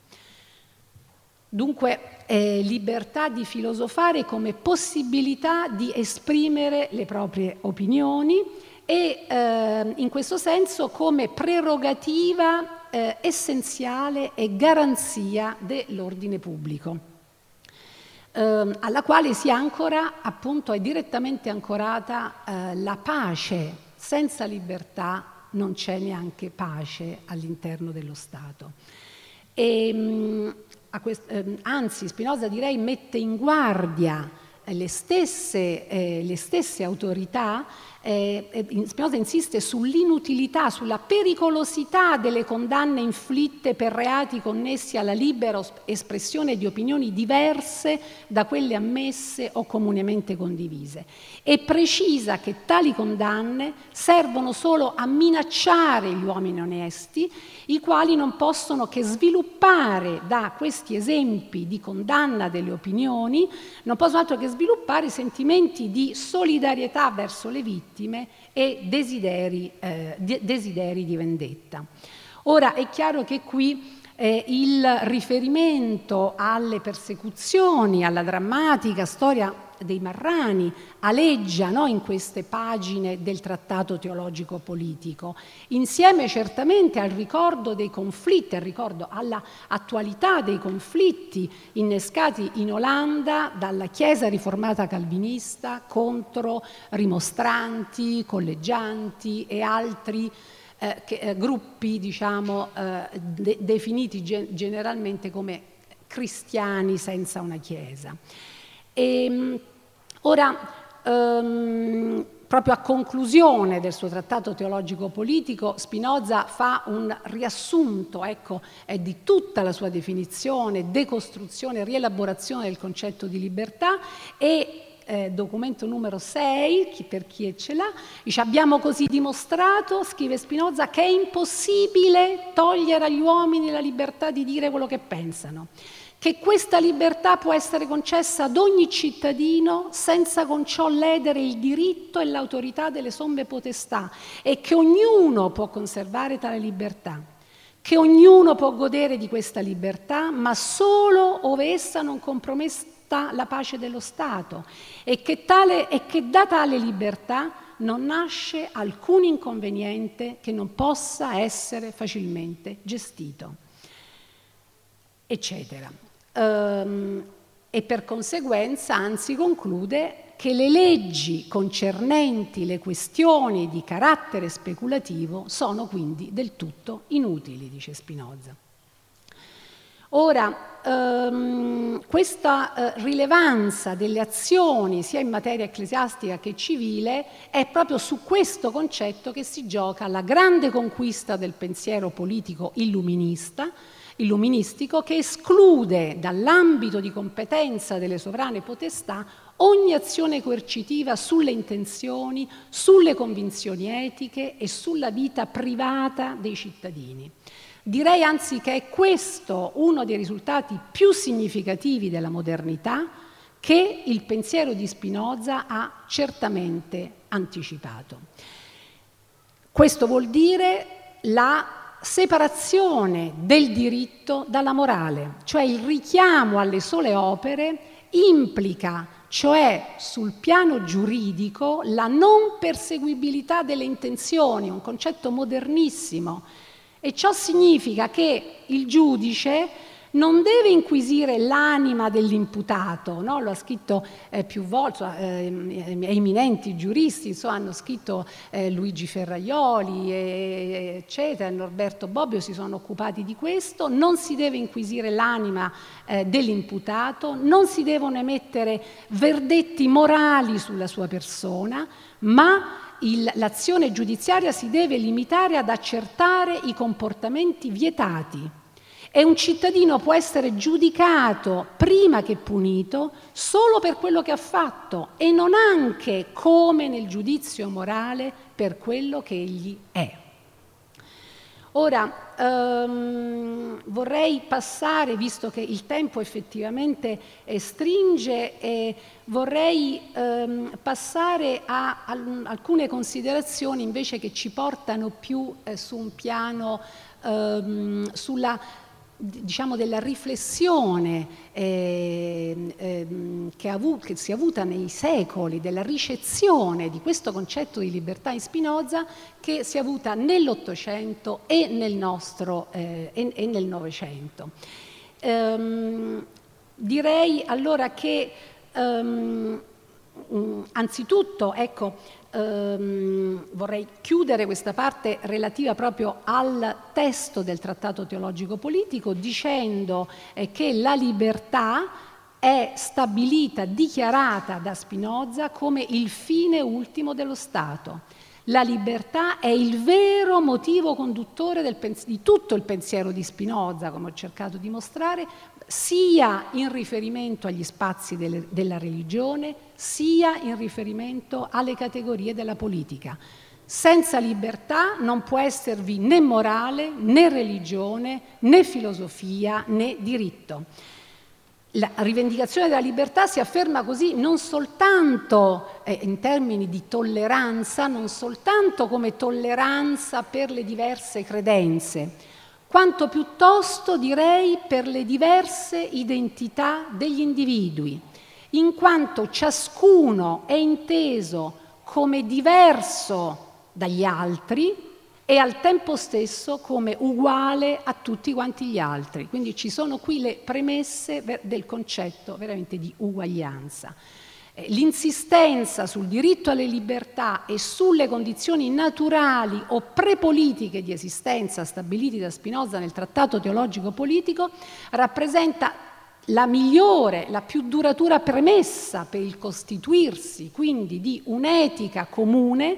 Dunque, eh, libertà di filosofare come possibilità di esprimere le proprie opinioni e eh, in questo senso come prerogativa eh, essenziale e garanzia dell'ordine pubblico, ehm, alla quale si ancora, appunto, è direttamente ancorata eh, la pace. Senza libertà non c'è neanche pace all'interno dello Stato. E, ehm, quest- ehm, anzi, Spinoza direi mette in guardia le stesse, eh, le stesse autorità eh, eh Spinoza insiste sull'inutilità, sulla pericolosità delle condanne inflitte per reati connessi alla libera espressione di opinioni diverse da quelle ammesse o comunemente condivise. E precisa che tali condanne servono solo a minacciare gli uomini onesti, i quali non possono che sviluppare da questi esempi di condanna delle opinioni, non possono altro che sviluppare sentimenti di solidarietà verso le vittime vittime e desideri, eh, desideri di vendetta. Ora è chiaro che qui eh, il riferimento alle persecuzioni, alla drammatica storia dei Marrani aleggia no, in queste pagine del trattato teologico politico, insieme certamente al ricordo dei conflitti, al ricordo all'attualità dei conflitti innescati in Olanda dalla Chiesa riformata calvinista contro rimostranti, collegianti e altri eh, che, eh, gruppi diciamo, eh, de- definiti gen- generalmente come cristiani senza una Chiesa. E, ehm, ora, um, proprio a conclusione del suo trattato teologico-politico, Spinoza fa un riassunto ecco, di tutta la sua definizione, decostruzione, rielaborazione del concetto di libertà e eh, documento numero 6, chi, per chi ce l'ha, dice abbiamo così dimostrato, scrive Spinoza, che è impossibile togliere agli uomini la libertà di dire quello che pensano, che questa libertà può essere concessa ad ogni cittadino senza con ciò ledere il diritto e l'autorità delle somme potestà e che ognuno può conservare tale libertà che ognuno può godere di questa libertà, ma solo ove essa non compromessa la pace dello Stato e che, tale, e che da tale libertà non nasce alcun inconveniente che non possa essere facilmente gestito, eccetera. Um, e per conseguenza, anzi, conclude che le leggi concernenti le questioni di carattere speculativo sono quindi del tutto inutili, dice Spinoza. Ora, ehm, questa eh, rilevanza delle azioni sia in materia ecclesiastica che civile è proprio su questo concetto che si gioca la grande conquista del pensiero politico illuminista, illuministico che esclude dall'ambito di competenza delle sovrane potestà ogni azione coercitiva sulle intenzioni, sulle convinzioni etiche e sulla vita privata dei cittadini. Direi anzi che è questo uno dei risultati più significativi della modernità che il pensiero di Spinoza ha certamente anticipato. Questo vuol dire la separazione del diritto dalla morale, cioè il richiamo alle sole opere implica, cioè sul piano giuridico, la non perseguibilità delle intenzioni, un concetto modernissimo. E ciò significa che il giudice non deve inquisire l'anima dell'imputato, no? lo ha scritto eh, più volte, eh, eminenti giuristi insomma, hanno scritto eh, Luigi Ferraioli, eccetera, Norberto Bobbio si sono occupati di questo, non si deve inquisire l'anima eh, dell'imputato, non si devono emettere verdetti morali sulla sua persona, ma il, l'azione giudiziaria si deve limitare ad accertare i comportamenti vietati e un cittadino può essere giudicato prima che punito solo per quello che ha fatto e non anche come nel giudizio morale per quello che egli è. Ora, ehm, vorrei passare, visto che il tempo effettivamente eh, stringe, eh, vorrei ehm, passare a, a, alcune considerazioni invece che ci portano più eh, su un piano ehm, sulla diciamo, della riflessione eh, eh, che, si è avuta nei secoli, della ricezione di questo concetto di libertà in Spinoza che si è avuta nell'Ottocento e nel nostro eh, e, e nel Novecento. Ehm, direi allora che ehm, anzitutto, ecco, ehm, vorrei chiudere questa parte relativa proprio al testo del trattato teologico politico dicendo eh, che la libertà è stabilita, dichiarata da Spinoza come il fine ultimo dello Stato. La libertà è il vero motivo conduttore pens- di tutto il pensiero di Spinoza, come ho cercato di mostrare, sia in riferimento agli spazi delle, della religione, sia in riferimento alle categorie della politica. Senza libertà non può esservi né morale, né religione, né filosofia, né diritto. La rivendicazione della libertà si afferma così non soltanto eh, in termini di tolleranza, non soltanto come tolleranza per le diverse credenze, quanto piuttosto direi per le diverse identità degli individui, in quanto ciascuno è inteso come diverso dagli altri e al tempo stesso come uguale a tutti quanti gli altri. Quindi ci sono qui le premesse del concetto veramente di uguaglianza. Eh, l'insistenza sul diritto alle libertà e sulle condizioni naturali o prepolitiche di esistenza stabiliti da Spinoza nel Trattato teologico politico rappresenta la migliore, la più duratura premessa per il costituirsi quindi di un'etica comune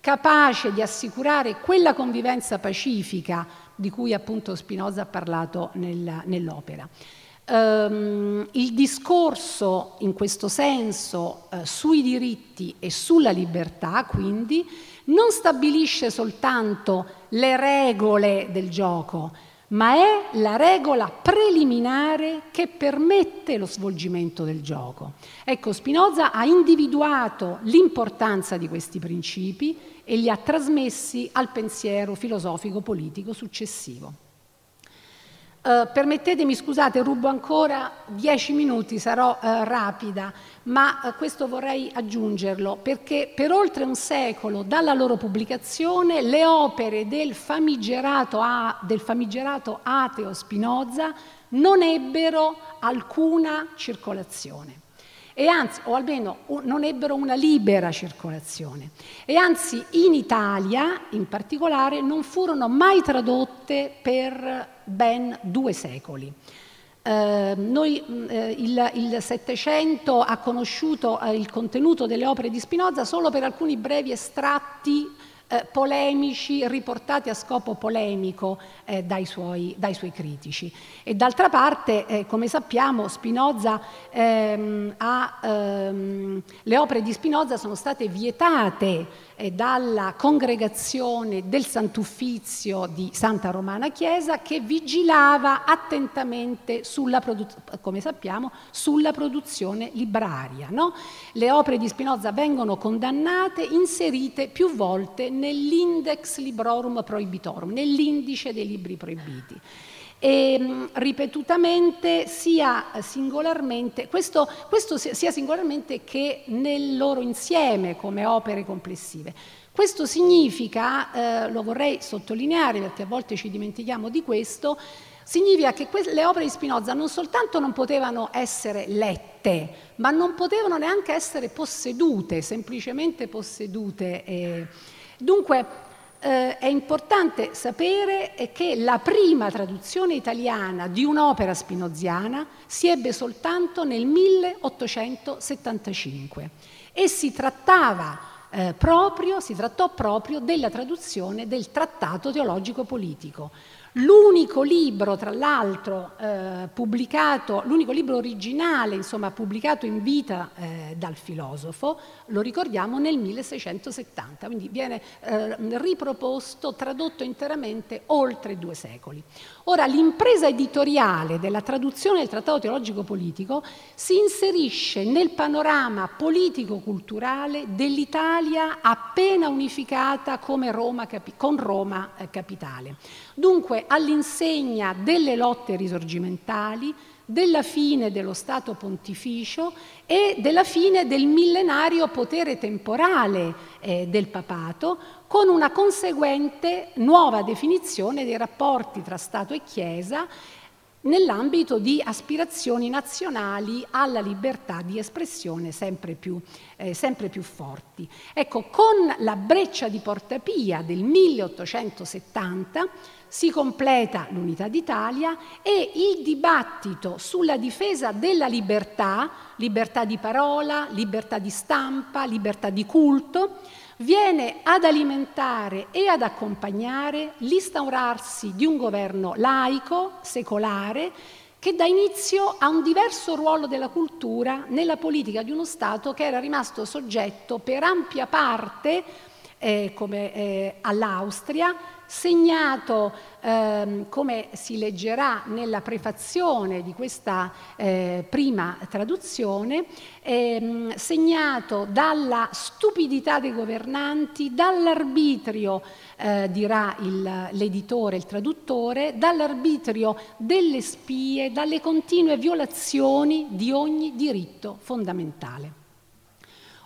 capace di assicurare quella convivenza pacifica di cui appunto Spinoza ha parlato nella, nell'opera. Um, il discorso in questo senso uh, sui diritti e sulla libertà, quindi, non stabilisce soltanto le regole del gioco, ma è la regola preliminare che permette lo svolgimento del gioco. Ecco, Spinoza ha individuato l'importanza di questi principi e li ha trasmessi al pensiero filosofico politico successivo. Uh, permettetemi, scusate, rubo ancora dieci minuti, sarò uh, rapida, ma uh, questo vorrei aggiungerlo perché per oltre un secolo dalla loro pubblicazione le opere del famigerato, a, del famigerato ateo Spinoza non ebbero alcuna circolazione e anzi, o almeno non ebbero una libera circolazione. E anzi, in Italia in particolare non furono mai tradotte per ben due secoli. Eh, noi, eh, il Settecento ha conosciuto eh, il contenuto delle opere di Spinoza solo per alcuni brevi estratti eh, polemici, riportati a scopo polemico eh, dai, suoi, dai, suoi, critici. E d'altra parte, eh, come sappiamo, Spinoza ehm, ha, ehm, le opere di Spinoza sono state vietate eh, dalla congregazione del Sant'Uffizio di Santa Romana Chiesa che vigilava attentamente sulla, come sappiamo, sulla produzione libraria. No? Le opere di Spinoza vengono condannate, inserite più volte nell'index librorum prohibitorum, nell'indice dei libri proibiti e mm, ripetutamente sia singolarmente, questo, questo sia singolarmente che nel loro insieme come opere complessive. Questo significa, eh, lo vorrei sottolineare perché a volte ci dimentichiamo di questo, significa che le opere di Spinoza non soltanto non potevano essere lette, ma non potevano neanche essere possedute, semplicemente possedute. Eh. Dunque, eh, è importante sapere che la prima traduzione italiana di un'opera spinoziana si ebbe soltanto nel 1875 e si trattava eh, proprio, si trattò proprio della traduzione del trattato teologico politico. L'unico libro, tra l'altro, eh, pubblicato, l'unico libro originale, insomma, pubblicato in vita eh, dal filosofo, lo ricordiamo nel 1670, quindi viene eh, riproposto, tradotto interamente oltre due secoli. Ora, l'impresa editoriale della traduzione del Trattato teologico politico si inserisce nel panorama politico-culturale dell'Italia appena unificata Roma, con Roma eh, capitale. Dunque, all'insegna delle lotte risorgimentali, della fine dello Stato pontificio e della fine del millenario potere temporale eh, del papato, con una conseguente nuova definizione dei rapporti tra Stato e Chiesa nell'ambito di aspirazioni nazionali alla libertà di espressione sempre più, eh, sempre più forti. Ecco, con la breccia di Porta Pia del 1870 si completa l'unità d'Italia e il dibattito sulla difesa della libertà, libertà di parola, libertà di stampa, libertà di culto, viene ad alimentare e ad accompagnare l'instaurarsi di un governo laico, secolare, che dà inizio a un diverso ruolo della cultura nella politica di uno Stato che era rimasto soggetto per ampia parte, eh, come eh, all'Austria, segnato, ehm, come si leggerà nella prefazione di questa eh, prima traduzione, ehm, segnato dalla stupidità dei governanti, dall'arbitrio, eh, dirà il, l'editore, il traduttore, dall'arbitrio delle spie, dalle continue violazioni di ogni diritto fondamentale.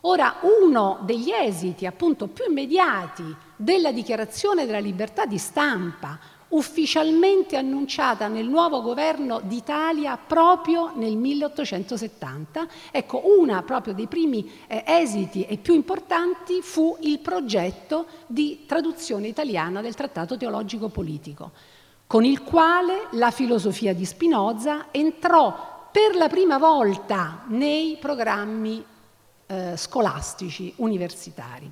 Ora, uno degli esiti appunto più immediati della dichiarazione della libertà di stampa, ufficialmente annunciata nel nuovo governo d'Italia proprio nel 1870. Ecco, una proprio dei primi eh, esiti e più importanti fu il progetto di traduzione italiana del Trattato teologico politico, con il quale la filosofia di Spinoza entrò per la prima volta nei programmi eh, scolastici universitari.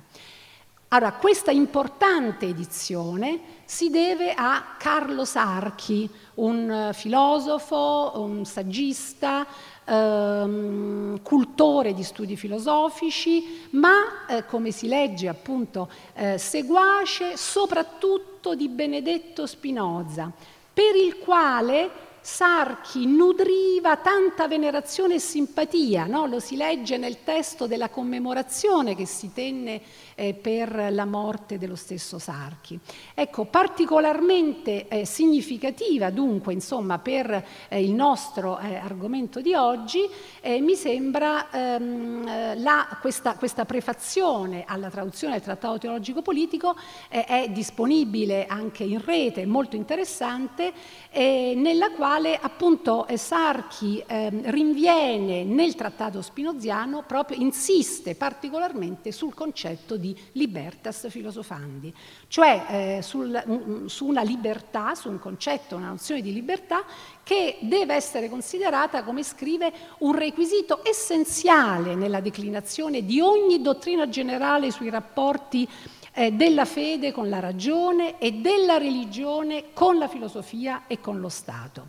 Allora, questa importante edizione si deve a Carlo Sarchi, un eh, filosofo, un saggista, ehm, cultore di studi filosofici, ma eh, come si legge appunto eh, seguace soprattutto di Benedetto Spinoza, per il quale Sarchi nutriva tanta venerazione e simpatia, no? lo si legge nel testo della commemorazione che si tenne eh, per la morte dello stesso Sarchi. Ecco, particolarmente eh, significativa dunque, insomma, per eh, il nostro eh, argomento di oggi, eh, mi sembra ehm, eh, la, questa, questa, prefazione alla traduzione del Trattato teologico politico è disponibile anche in rete, molto interessante, nella quale appunto Sarchi ehm, rinviene nel Trattato spinoziano proprio insiste particolarmente sul concetto di di libertas filosofandi, cioè eh, sul, mm, su una libertà, su un concetto, una nozione di libertà che deve essere considerata, come scrive, un requisito essenziale nella declinazione di ogni dottrina generale sui rapporti eh, della fede con la ragione e della religione con la filosofia e con lo Stato.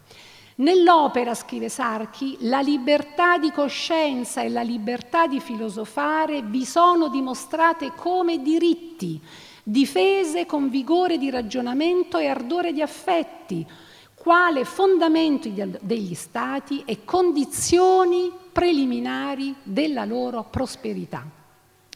Nell'opera, scrive Sarchi, la libertà di coscienza e la libertà di filosofare vi sono dimostrate come diritti, difese con vigore di ragionamento e ardore di affetti, quale fondamento degli stati e condizioni preliminari della loro prosperità.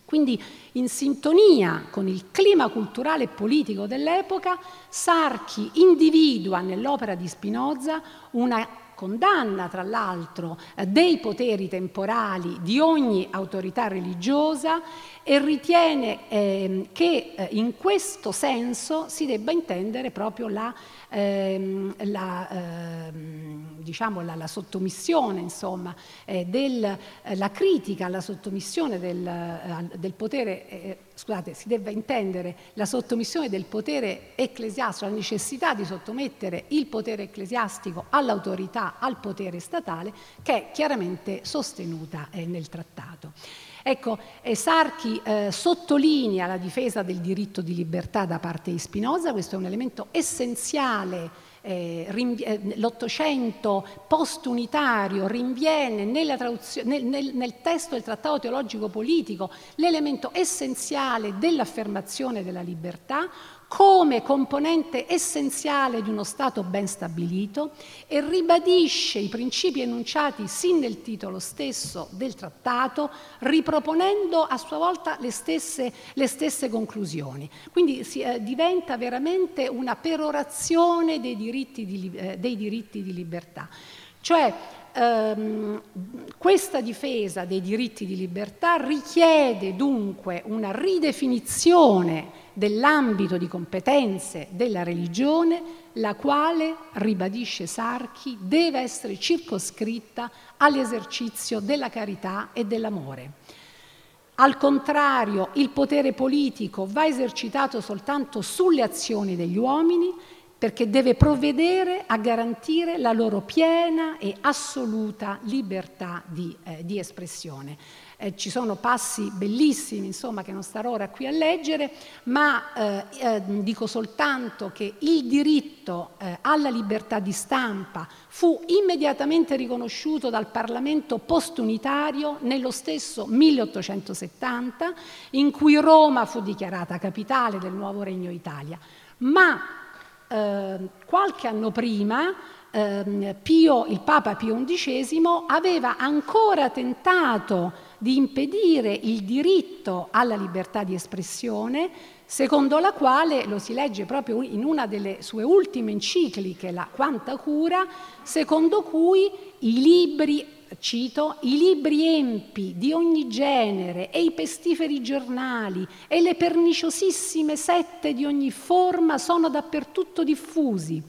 Quindi in sintonia con il clima culturale e politico dell'epoca, Sarchi individua nell'opera di Spinoza una condanna, tra l'altro, dei poteri temporali di ogni autorità religiosa e ritiene eh, che eh, in questo senso si debba intendere proprio la, ehm, la, ehm, diciamo la, la sottomissione, insomma, eh, del, eh, la critica alla sottomissione del, eh, del potere, eh, scusate, si debba intendere la sottomissione del potere ecclesiastico, la necessità di sottomettere il potere ecclesiastico all'autorità, al potere statale, che è chiaramente sostenuta nel trattato. Ecco, eh, Sarchi eh, sottolinea la difesa del diritto di libertà da parte di Spinoza, questo è un elemento essenziale eh, eh l'Ottocento post-unitario rinviene nel, nel, nel, testo del Trattato teologico politico l'elemento essenziale dell'affermazione della libertà, come componente essenziale di uno Stato ben stabilito e ribadisce i principi enunciati sin nel titolo stesso del trattato, riproponendo a sua volta le stesse, le stesse conclusioni. Quindi si, eh, diventa veramente una perorazione dei diritti di, eh, dei diritti di libertà. Cioè, ehm, questa difesa dei diritti di libertà richiede dunque una ridefinizione dell'ambito di competenze della religione, la quale, ribadisce Sarchi, deve essere circoscritta all'esercizio della carità e dell'amore. Al contrario, il potere politico va esercitato soltanto sulle azioni degli uomini perché deve provvedere a garantire la loro piena e assoluta libertà di, eh, di espressione. Eh, ci sono passi bellissimi, insomma, che non starò ora qui a leggere, ma eh, eh, dico soltanto che il diritto eh, alla libertà di stampa fu immediatamente riconosciuto dal Parlamento postunitario nello stesso 1870, in cui Roma fu dichiarata capitale del nuovo Regno Italia. Ma eh, qualche anno prima eh, Pio, il Papa Pio XI aveva ancora tentato di impedire il diritto alla libertà di espressione, secondo la quale, lo si legge proprio in una delle sue ultime encicliche, la Quanta Cura, secondo cui i libri, cito, i libri empi di ogni genere e i pestiferi giornali e le perniciosissime sette di ogni forma sono dappertutto diffusi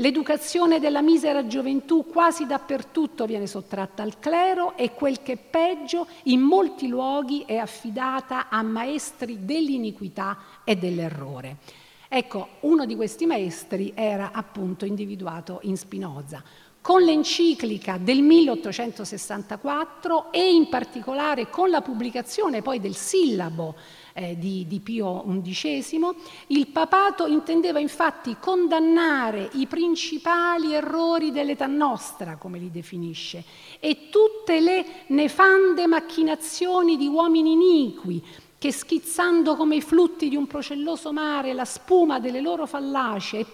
L'educazione della misera gioventù quasi dappertutto viene sottratta al clero e quel che è peggio, in molti luoghi è affidata a maestri dell'iniquità e dell'errore. Ecco, uno di questi maestri era appunto individuato in Spinoza. Con l'enciclica del 1864 e in particolare con la pubblicazione poi del sillabo eh, di, di Pio XI, il papato intendeva infatti condannare i principali errori dell'età nostra, come li definisce, e tutte le nefande macchinazioni di uomini iniqui, che schizzando come i flutti di un procelloso mare la spuma delle loro fallacie e,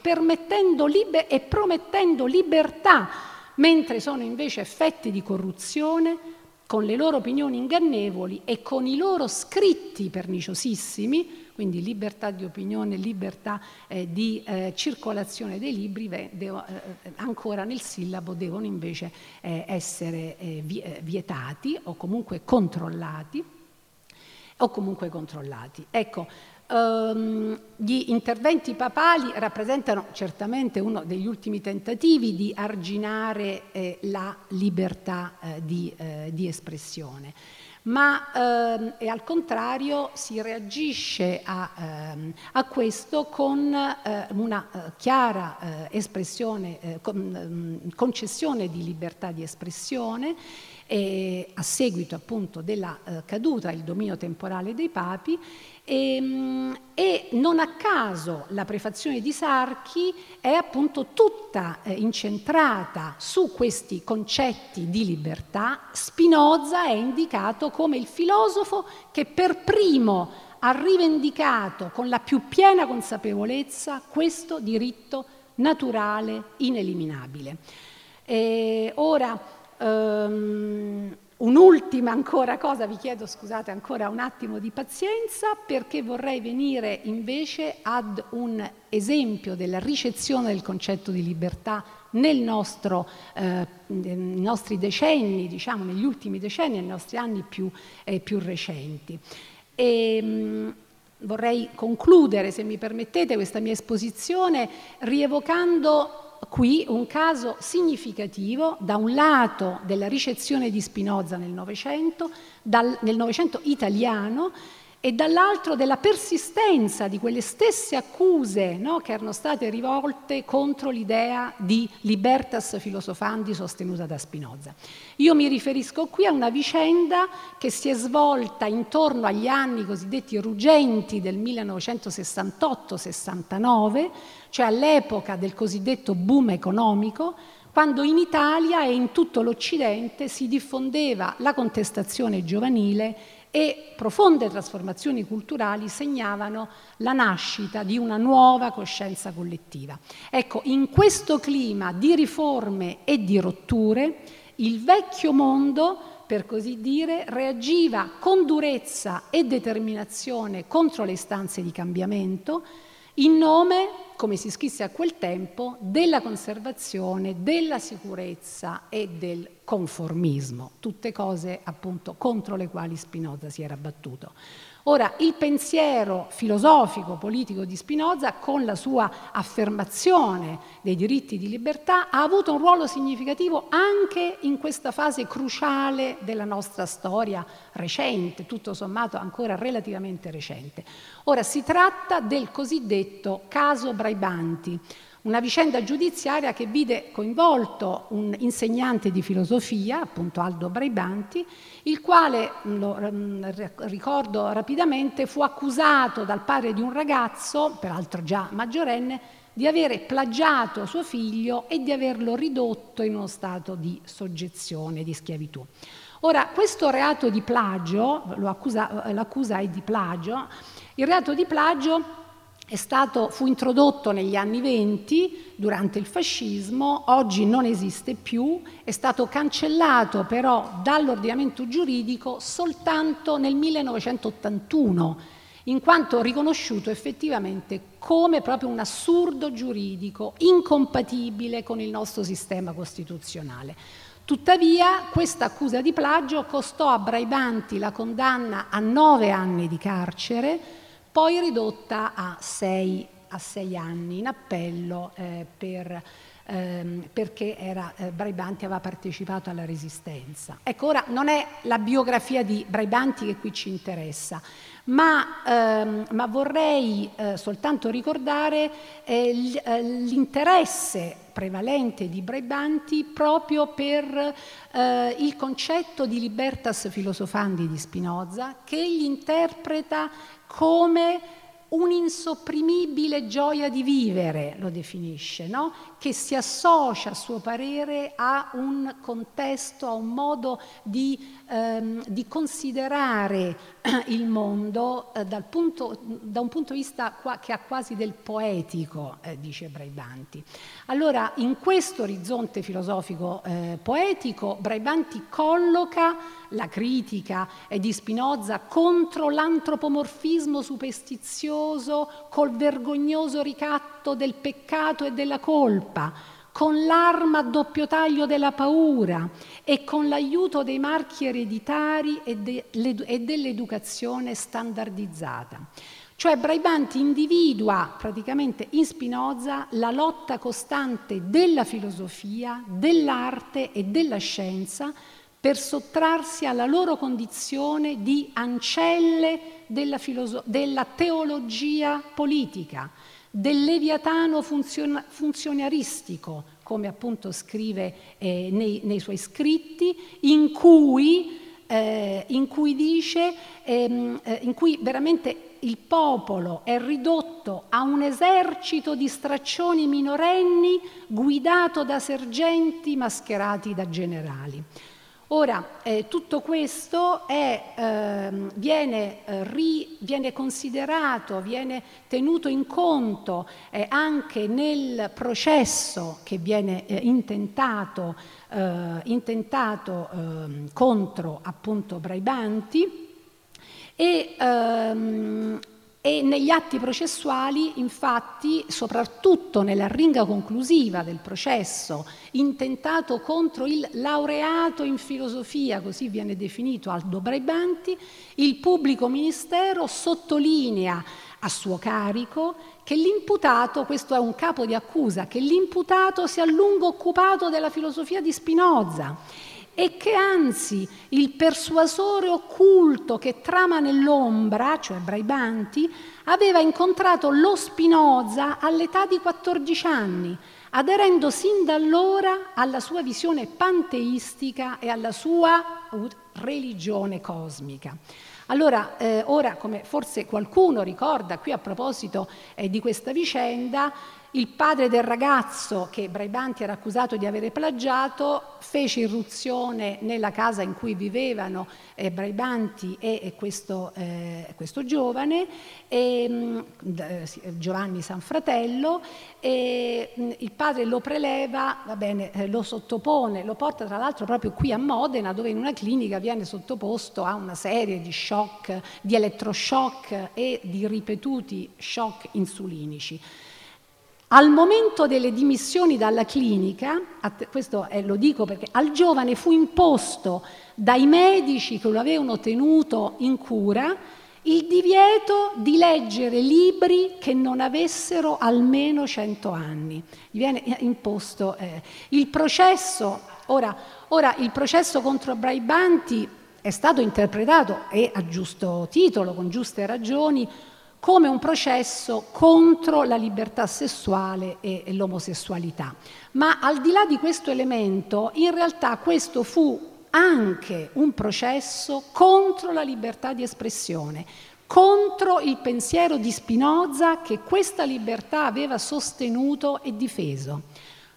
liber- e promettendo libertà, mentre sono invece effetti di corruzione, con le loro opinioni ingannevoli e con i loro scritti perniciosissimi, quindi libertà di opinione, libertà eh, di eh, circolazione dei libri, beh, devo, eh, eh ancora nel sillabo devono invece eh, essere eh, vietati o comunque controllati o comunque controllati. Ecco, Um, gli interventi papali rappresentano certamente uno degli ultimi tentativi di arginare eh, la libertà eh, di, eh, di, espressione, ma ehm, al contrario si reagisce a, ehm, a questo con eh, una eh, chiara eh, espressione, con, ehm, concessione di libertà di espressione a seguito appunto della caduta del dominio temporale dei papi e, ehm, e, non a caso la prefazione di Sarchi è appunto tutta eh, incentrata su questi concetti di libertà. Spinoza è indicato come il filosofo che per primo ha rivendicato con la più piena consapevolezza questo diritto naturale ineliminabile. E ora, um, Un'ultima ancora cosa, vi chiedo scusate ancora un attimo di pazienza perché vorrei venire invece ad un esempio della ricezione del concetto di libertà nostro, eh, nei nostri decenni, diciamo negli ultimi decenni, nei nostri anni più, eh, più recenti. E, mh, vorrei concludere, se mi permettete, questa mia esposizione rievocando qui un caso significativo, da un lato della ricezione di Spinoza nel Novecento, nel Novecento italiano, e dall'altro della persistenza di quelle stesse accuse no, che erano state rivolte contro l'idea di libertas filosofandi sostenuta da Spinoza. Io mi riferisco qui a una vicenda che si è svolta intorno agli anni cosiddetti ruggenti del 1968-69, cioè all'epoca del cosiddetto boom economico, quando in Italia e in tutto l'Occidente si diffondeva la contestazione giovanile e profonde trasformazioni culturali segnavano la nascita di una nuova coscienza collettiva. Ecco, in questo clima di riforme e di rotture, il vecchio mondo, per così dire, reagiva con durezza e determinazione contro le istanze di cambiamento, in nome, come si scrisse a quel tempo, della conservazione, della sicurezza e del conformismo, tutte cose appunto contro le quali Spinoza si era battuto. Ora, il pensiero filosofico, politico di Spinoza, con la sua affermazione dei diritti di libertà, ha avuto un ruolo significativo anche in questa fase cruciale della nostra storia recente, tutto sommato ancora relativamente recente. Ora, si tratta del cosiddetto caso Braibanti, una vicenda giudiziaria che vide coinvolto un insegnante di filosofia, appunto Aldo Braibanti, il quale, lo mm, ricordo rapidamente, fu accusato dal padre di un ragazzo, peraltro già maggiorenne, di avere plagiato suo figlio e di averlo ridotto in uno stato di soggezione, di schiavitù. Ora, questo reato di plagio, l'accusa è di plagio, il reato di plagio stato, fu introdotto negli anni venti durante il fascismo, oggi non esiste più, è stato cancellato però dall'ordinamento giuridico soltanto nel 1981, in quanto riconosciuto effettivamente come proprio un assurdo giuridico incompatibile con il nostro sistema costituzionale. Tuttavia, questa accusa di plagio costò a Braibanti la condanna a nove anni di carcere, poi ridotta a sei, anni in appello eh, per, ehm, perché era, eh, Braibanti aveva partecipato alla resistenza. Ecco, ora non è la biografia di Braibanti che qui ci interessa, ma, ehm, ma vorrei eh, soltanto ricordare eh, eh l'interesse prevalente di Braibanti proprio per eh, il concetto di libertas filosofandi di Spinoza, che egli interpreta come un'insopprimibile gioia di vivere, lo definisce, no? che si associa a suo parere a un contesto, a un modo di, ehm, di considerare il mondo eh, punto, da un punto di vista qua, che ha quasi del poetico, eh, dice Braibanti. Allora, in questo orizzonte filosofico eh, poetico, Braibanti colloca la critica di Spinoza contro l'antropomorfismo superstizioso col vergognoso ricatto del peccato e della colpa, con l'arma a doppio taglio della paura e con l'aiuto dei marchi ereditari e, de, e dell'educazione standardizzata. Cioè Braibanti individua praticamente in Spinoza la lotta costante della filosofia, dell'arte e della scienza per sottrarsi alla loro condizione di ancelle della, filoso- della teologia politica, del leviatano funzion- funzionaristico, come appunto scrive eh, nei, nei, suoi scritti, in cui, eh, in cui dice, ehm, eh, in cui veramente il popolo è ridotto a un esercito di straccioni minorenni guidato da sergenti mascherati da generali. Ora, eh, tutto questo è, eh, viene, ri, viene, considerato, viene tenuto in conto eh, anche nel processo che viene eh, intentato, eh, intentato ehm, contro appunto Braibanti. E ehm, e negli atti processuali, infatti, soprattutto nella ringa conclusiva del processo intentato contro il laureato in filosofia, così viene definito Aldo Braibanti, il pubblico ministero sottolinea a suo carico che l'imputato, questo è un capo di accusa, che l'imputato si è a lungo occupato della filosofia di Spinoza e che anzi il persuasore occulto che trama nell'ombra, cioè Braibanti, aveva incontrato lo Spinoza all'età di 14 anni, aderendo sin da allora alla sua visione panteistica e alla sua religione cosmica. Allora, eh, ora, come forse qualcuno ricorda qui a proposito eh, di questa vicenda, il padre del ragazzo che Braibanti era accusato di avere plagiato fece irruzione nella casa in cui vivevano eh, Braibanti e, e questo, eh, questo, giovane, e, mm, Giovanni Sanfratello, e mm, il padre lo preleva, va bene, eh, lo sottopone, lo porta tra l'altro proprio qui a Modena dove in una clinica viene sottoposto a una serie di shock, di elettroshock e di ripetuti shock insulinici. Al momento delle dimissioni dalla clinica, questo eh, lo dico perché al giovane fu imposto dai medici che lo avevano tenuto in cura il divieto di leggere libri che non avessero almeno 100 anni. Gli viene imposto eh, il processo, ora, ora il processo contro Braibanti è stato interpretato, e a giusto titolo, con giuste ragioni, come un processo contro la libertà sessuale e, l'omosessualità. Ma al di là di questo elemento, in realtà questo fu anche un processo contro la libertà di espressione, contro il pensiero di Spinoza che questa libertà aveva sostenuto e difeso.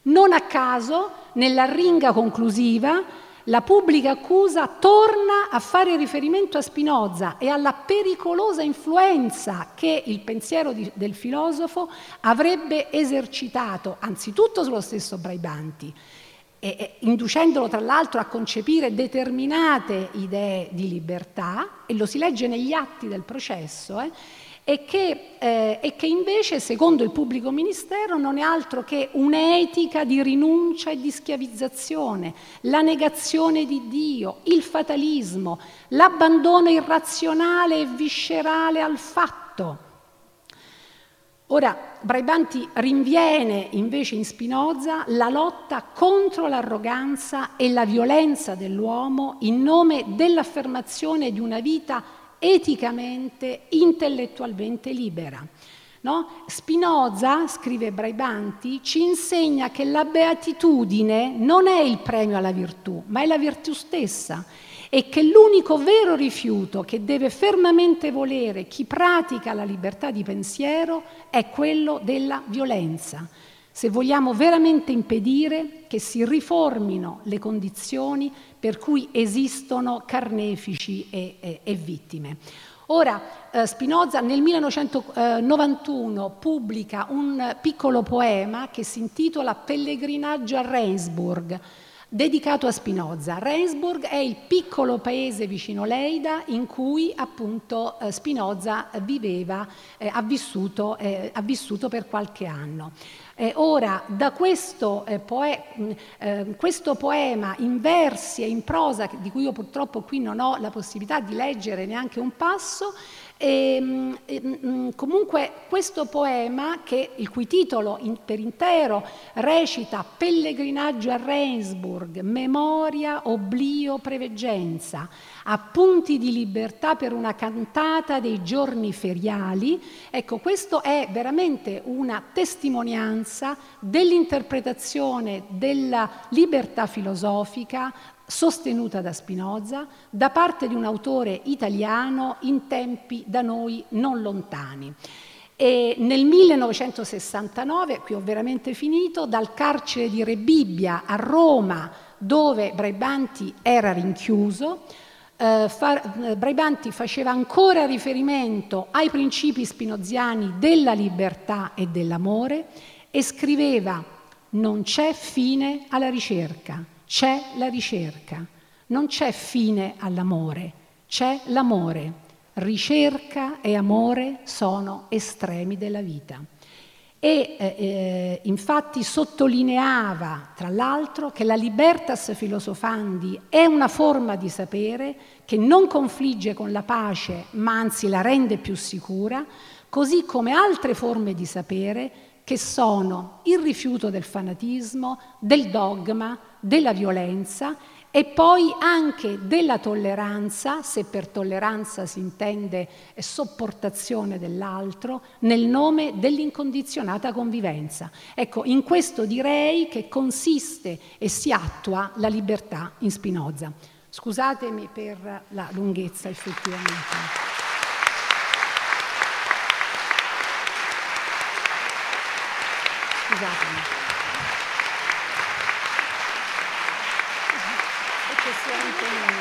Non a caso, nella ringa conclusiva, la pubblica accusa torna a fare riferimento a Spinoza e alla pericolosa influenza che il pensiero di, del filosofo avrebbe esercitato anzitutto sullo stesso Braibanti, e, e, inducendolo tra l'altro a concepire determinate idee di libertà, e lo si legge negli atti del processo, eh, e che, eh, e che invece, secondo il pubblico ministero, non è altro che un'etica di rinuncia e di schiavizzazione, la negazione di Dio, il fatalismo, l'abbandono irrazionale e viscerale al fatto. Ora, Braibanti rinviene invece in Spinoza la lotta contro l'arroganza e la violenza dell'uomo in nome dell'affermazione di una vita eticamente, intellettualmente libera. No? Spinoza, scrive Braibanti, ci insegna che la beatitudine non è il premio alla virtù, ma è la virtù stessa e che l'unico vero rifiuto che deve fermamente volere chi pratica la libertà di pensiero è quello della violenza se vogliamo veramente impedire che si riformino le condizioni per cui esistono carnefici e, e, e vittime. Ora, eh, Spinoza nel 1991 pubblica un piccolo poema che si intitola Pellegrinaggio a Reinsburg, dedicato a Spinoza. Reinsburg è il piccolo paese vicino Leida in cui appunto eh, Spinoza viveva, eh, ha, vissuto, eh, ha vissuto per qualche anno. Eh, ora, da questo, eh, poe- eh, questo, poema in versi e in prosa, di cui io purtroppo qui non ho la possibilità di leggere neanche un passo, ehm, e, mm, mm, comunque questo poema, che, il cui titolo in, per intero recita Pellegrinaggio a Reinsburg, memoria, oblio, preveggenza, appunti di libertà per una cantata dei giorni feriali, ecco questo è veramente una testimonianza dell'interpretazione della libertà filosofica sostenuta da Spinoza da parte di un autore italiano in tempi da noi non lontani. E nel 1969, qui ho veramente finito, dal carcere di Rebibbia a Roma, dove Braibanti era rinchiuso, eh, fa, Braibanti faceva ancora riferimento ai principi spinoziani della libertà e dell'amore e scriveva non c'è fine alla ricerca, c'è la ricerca, non c'è fine all'amore, c'è l'amore. Ricerca e amore sono estremi della vita. E eh, eh, infatti sottolineava, tra l'altro, che la libertas filosofandi è una forma di sapere che non confligge con la pace, ma anzi la rende più sicura, così come altre forme di sapere che sono il rifiuto del fanatismo, del dogma, della violenza e poi anche della tolleranza, se per tolleranza si intende sopportazione dell'altro, nel nome dell'incondizionata convivenza. Ecco, in questo direi che consiste e si attua la libertà in Spinoza. Scusatemi per la lunghezza effettivamente. Scusatemi. one thing.